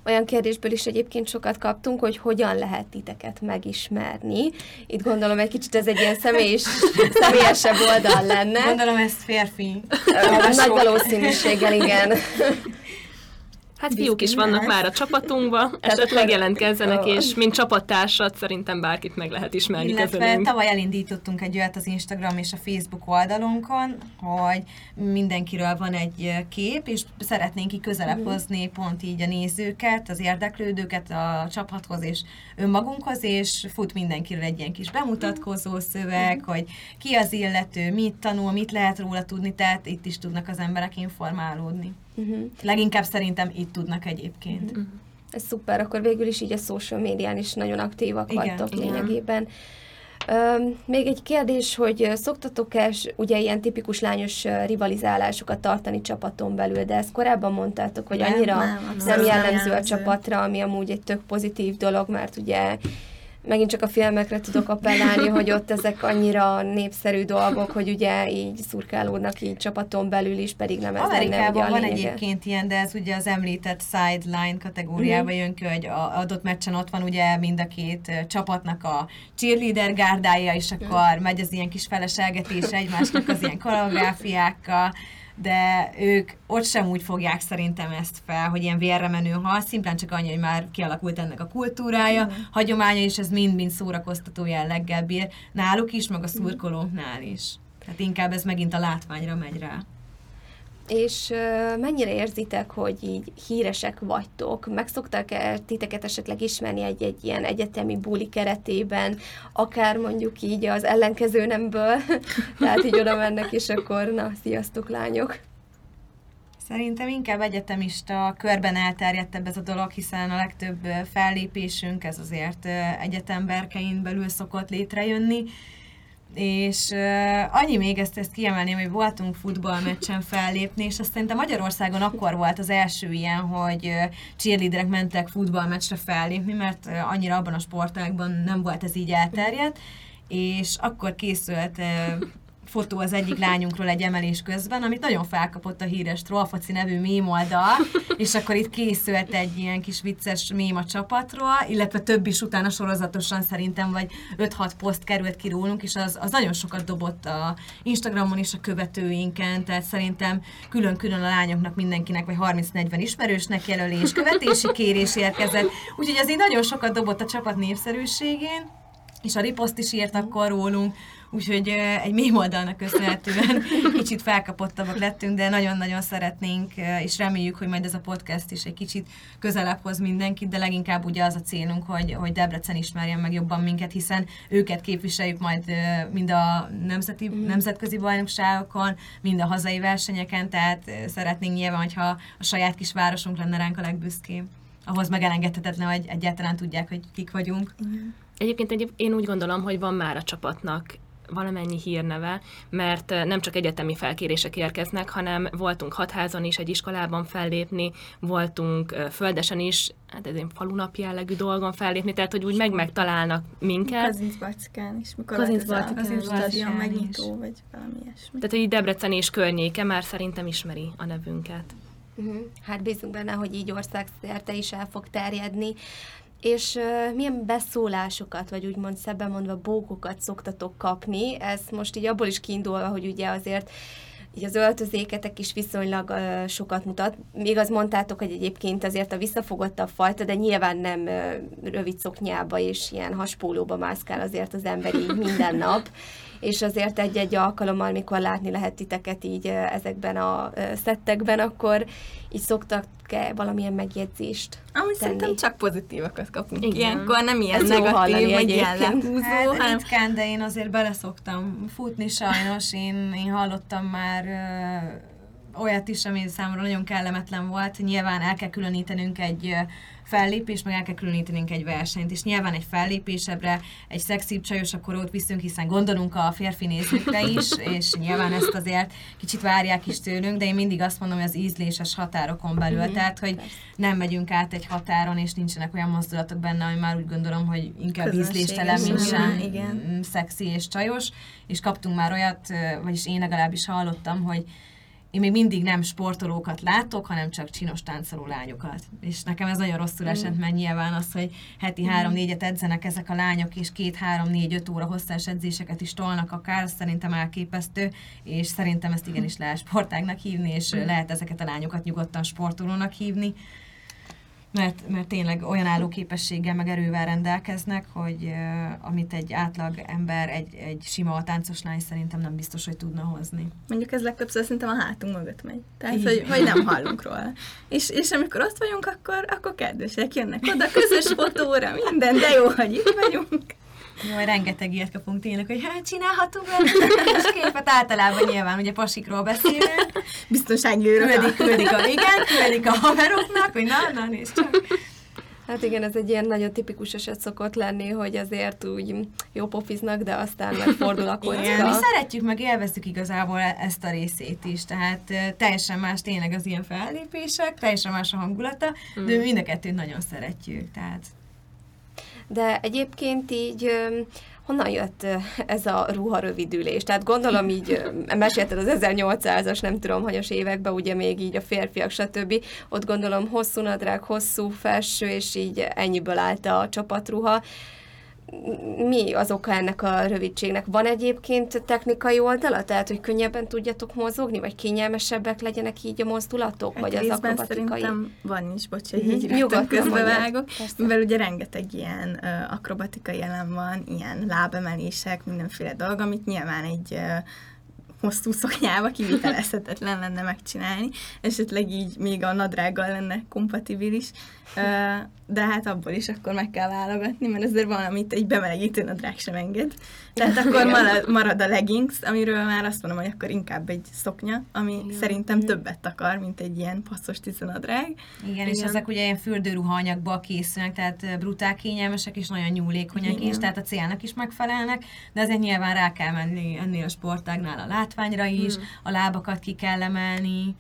olyan kérdésből is egyébként sokat kaptunk, hogy hogyan lehet titeket megismerni. Itt gondolom egy kicsit ez egy ilyen személyes, [LAUGHS] személyesebb oldal lenne. Gondolom ez férfi. Nagy valószínűséggel, igen. [LAUGHS] Hát fiúk is vannak már a csapatunkban, [LAUGHS] esetleg jelentkezzenek, és mint csapattársat szerintem bárkit meg lehet ismerni Illetve közülünk. tavaly elindítottunk egy olyat az Instagram és a Facebook oldalunkon, hogy mindenkiről van egy kép, és szeretnénk ki közelebb mhm. hozni pont így a nézőket, az érdeklődőket a csapathoz és önmagunkhoz, és fut mindenkiről egy ilyen kis bemutatkozó szöveg, hogy ki az illető, mit tanul, mit lehet róla tudni, tehát itt is tudnak az emberek informálódni. Uh-huh. Leginkább szerintem itt tudnak egyébként. Uh-huh. Ez szuper, akkor végül is így a social médián is nagyon aktívak Igen. vagytok Igen. lényegében. Uh, még egy kérdés, hogy szoktatok-e ugye ilyen tipikus lányos rivalizálásokat tartani csapaton belül, de ezt korábban mondtátok, hogy annyira nem, nem, nem jellemző a csapatra, ami amúgy egy tök pozitív dolog, mert ugye megint csak a filmekre tudok appellálni, [LAUGHS] hogy ott ezek annyira népszerű dolgok, hogy ugye így szurkálódnak így csapaton belül is, pedig nem ez Amerikában lenne, van egyébként ilyen, de ez ugye az említett sideline kategóriába mm. jön ki, hogy a adott meccsen ott van ugye mind a két csapatnak a cheerleader gárdája, és akkor mm. megy az ilyen kis feleselgetés egymásnak az ilyen koreográfiákkal, de ők ott sem úgy fogják szerintem ezt fel, hogy ilyen vérre menő hal, szimplán csak annyi, hogy már kialakult ennek a kultúrája, mm. hagyománya, és ez mind-mind szórakoztató jelleggel bír náluk is, meg a szurkolóknál is. Tehát inkább ez megint a látványra megy rá. És mennyire érzitek, hogy így híresek vagytok? Meg szoktak-e titeket esetleg ismerni egy-egy ilyen egyetemi buli keretében, akár mondjuk így az ellenkező nemből, [LAUGHS] tehát így oda mennek, és akkor na, sziasztok lányok! Szerintem inkább egyetemista körben elterjedtebb ez a dolog, hiszen a legtöbb fellépésünk ez azért egyetemberkein belül szokott létrejönni, és uh, annyi még ezt, ezt kiemelném, hogy voltunk futballmeccsen fellépni, és azt szerintem Magyarországon akkor volt az első ilyen, hogy uh, cheerleaderek mentek futballmeccsre fellépni, mert uh, annyira abban a sportágban nem volt ez így elterjedt, és akkor készült uh, fotó az egyik lányunkról egy emelés közben, amit nagyon felkapott a híres Trollfoci nevű mém oldal, [LAUGHS] és akkor itt készült egy ilyen kis vicces mém a csapatról, illetve több is utána sorozatosan szerintem, vagy 5-6 poszt került ki rólunk, és az, az nagyon sokat dobott a Instagramon is a követőinken, tehát szerintem külön-külön a lányoknak mindenkinek, vagy 30-40 ismerősnek jelölés, követési kérés érkezett, úgyhogy ez így nagyon sokat dobott a csapat népszerűségén, és a riposzt is írt akkor rólunk, úgyhogy egy mém oldalnak köszönhetően [LAUGHS] kicsit felkapottabbak lettünk, de nagyon-nagyon szeretnénk, és reméljük, hogy majd ez a podcast is egy kicsit közelebb hoz mindenkit, de leginkább ugye az a célunk, hogy, hogy Debrecen ismerjen meg jobban minket, hiszen őket képviseljük majd mind a nemzeti, mm. nemzetközi bajnokságokon, mind a hazai versenyeken, tehát szeretnénk nyilván, hogyha a saját kis városunk lenne ránk a legbüszkébb ahhoz megelengedhetetlen, hogy egyáltalán tudják, hogy kik vagyunk. Egyébként egy, én úgy gondolom, hogy van már a csapatnak valamennyi hírneve, mert nem csak egyetemi felkérések érkeznek, hanem voltunk hatházon is, egy iskolában fellépni, voltunk földesen is, hát ez egy falunap jellegű dolgon fellépni, tehát hogy úgy meg megtalálnak minket. Kazincbarckán is, mikor stadion megnyitó, vagy valami ilyesmi. Tehát, hogy így Debrecen és környéke már szerintem ismeri a nevünket. Uh-huh. Hát bízunk benne, hogy így országszerte is el fog terjedni. És uh, milyen beszólásokat, vagy úgymond szebben mondva bókokat szoktatok kapni? Ez most így abból is kiindulva, hogy ugye azért így az öltözéketek is viszonylag uh, sokat mutat. Még az mondtátok, hogy egyébként azért a visszafogottabb fajta, de nyilván nem uh, rövid szoknyába és ilyen haspólóba mászkál azért az emberi minden nap [LAUGHS] és azért egy-egy alkalommal, mikor látni lehet titeket így ezekben a szettekben, akkor így szoktak-e valamilyen megjegyzést Amúgy tenni? szerintem csak pozitívakat kapunk Igen. ilyenkor, nem ilyen Ez negatív, vagy ilyen lehúzó, hát, hanem... Ritkán, de én azért beleszoktam futni sajnos, én, én hallottam már uh, olyat is, ami számomra nagyon kellemetlen volt. Nyilván el kell különítenünk egy uh, fellépés, meg el kell különítenünk egy versenyt, és nyilván egy fellépésebbre, egy szexibb csajos akkor ott viszünk, hiszen gondolunk a férfi nézőkre is, [LAUGHS] és nyilván ezt azért kicsit várják is tőlünk, de én mindig azt mondom, hogy az ízléses határokon belül, mm-hmm. tehát, hogy nem megyünk át egy határon, és nincsenek olyan mozdulatok benne, ami már úgy gondolom, hogy inkább ízléstelen, mint sem igen. szexi és csajos, és kaptunk már olyat, vagyis én legalábbis hallottam, hogy én még mindig nem sportolókat látok, hanem csak csinos táncoló lányokat. És nekem ez nagyon rosszul mm. esett, mert nyilván az, hogy heti mm. három-négyet edzenek ezek a lányok, és két-három-négy-öt óra hosszás edzéseket is tolnak akár, az szerintem elképesztő, és szerintem ezt igenis lehet sportágnak hívni, és mm. lehet ezeket a lányokat nyugodtan sportolónak hívni mert, mert tényleg olyan állóképességgel, meg erővel rendelkeznek, hogy uh, amit egy átlag ember, egy, egy sima táncos lány szerintem nem biztos, hogy tudna hozni. Mondjuk ez legtöbbször szerintem a hátunk mögött megy. Tehát, hogy, hogy nem hallunk róla. És, és amikor ott vagyunk, akkor, akkor kedvesek jönnek oda, közös fotóra, minden, de jó, hogy itt vagyunk. Jaj, rengeteg ilyet kapunk tényleg, hogy hát csinálhatunk és képet általában nyilván, ugye pasikról beszélünk. Biztonsági őrök. Küldik, küldik a, igen, küldik a haveroknak, hogy na, na, nézd csak. Hát igen, ez egy ilyen nagyon tipikus eset szokott lenni, hogy azért úgy jó pofiznak, de aztán megfordul a kocka. Igen, mi szeretjük, meg élvezzük igazából ezt a részét is, tehát teljesen más tényleg az ilyen fellépések, teljesen más a hangulata, mm. de mind a kettőt nagyon szeretjük, tehát de egyébként így honnan jött ez a ruha rövidülés? Tehát gondolom így, mesélted az 1800-as, nem tudom, hanyas években, ugye még így a férfiak, stb. Ott gondolom hosszú nadrág, hosszú felső, és így ennyiből állt a csapatruha mi az oka ennek a rövidségnek? Van egyébként technikai oldala? Tehát, hogy könnyebben tudjatok mozogni, vagy kényelmesebbek legyenek így a mozdulatok, hát vagy az akrobatikai? van is, bocs, hogy így Nyugodtan közbevágok, mivel ugye rengeteg ilyen uh, akrobatikai elem van, ilyen lábemelések, mindenféle dolog, amit nyilván egy uh, hosszú szoknyába kivitelezhetetlen lenne megcsinálni, esetleg így még a nadrággal lenne kompatibilis, de hát abból is akkor meg kell válogatni, mert azért van, amit egy bemelegítő nadrág sem enged. Tehát [LAUGHS] akkor marad, marad a leggings, amiről már azt mondom, hogy akkor inkább egy szoknya, ami Igen. szerintem többet akar, mint egy ilyen passzos tizenadrág. Igen, Igen, és ezek ugye ilyen fürdőruha anyagból készülnek, tehát brutál kényelmesek és nagyon nyúlékonyak Igen. is, tehát a célnak is megfelelnek, de azért nyilván rá kell menni ennél a sportágnál a látványra is, hmm. a lábakat ki kell emelni,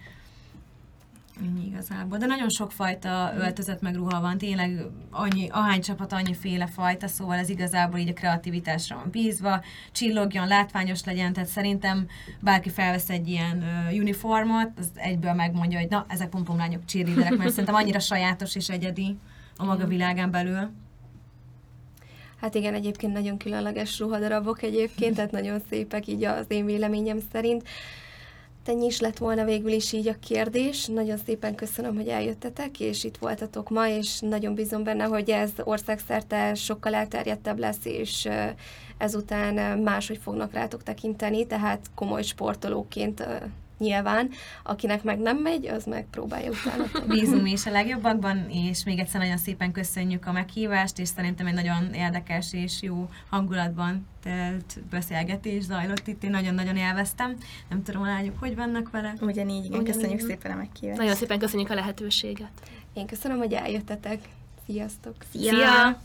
Ennyi igazából. De nagyon sok fajta öltözet meg ruha van, tényleg annyi, ahány csapat, annyi féle fajta, szóval ez igazából így a kreativitásra van bízva, csillogjon, látványos legyen, tehát szerintem bárki felvesz egy ilyen uh, uniformot, az egyből megmondja, hogy na, ezek pompomlányok cheerleaderek, mert szerintem annyira sajátos és egyedi a maga világán belül. Hát igen, egyébként nagyon különleges ruhadarabok egyébként, tehát nagyon szépek így az én véleményem szerint ennyi is lett volna végül is így a kérdés. Nagyon szépen köszönöm, hogy eljöttetek, és itt voltatok ma, és nagyon bízom benne, hogy ez országszerte sokkal elterjedtebb lesz, és ezután máshogy fognak rátok tekinteni, tehát komoly sportolóként nyilván. Akinek meg nem megy, az meg próbálja utána. [LAUGHS] Bízunk mi is a legjobbakban, és még egyszer nagyon szépen köszönjük a meghívást, és szerintem egy nagyon érdekes és jó hangulatban telt beszélgetés zajlott itt, én nagyon-nagyon élveztem. Nem tudom, a lányok hogy vannak vele. Ugyanígy, igen, Ugyanígy. köszönjük szépen a meghívást. Nagyon szépen köszönjük a lehetőséget. Én köszönöm, hogy eljöttetek. Sziasztok! Szia!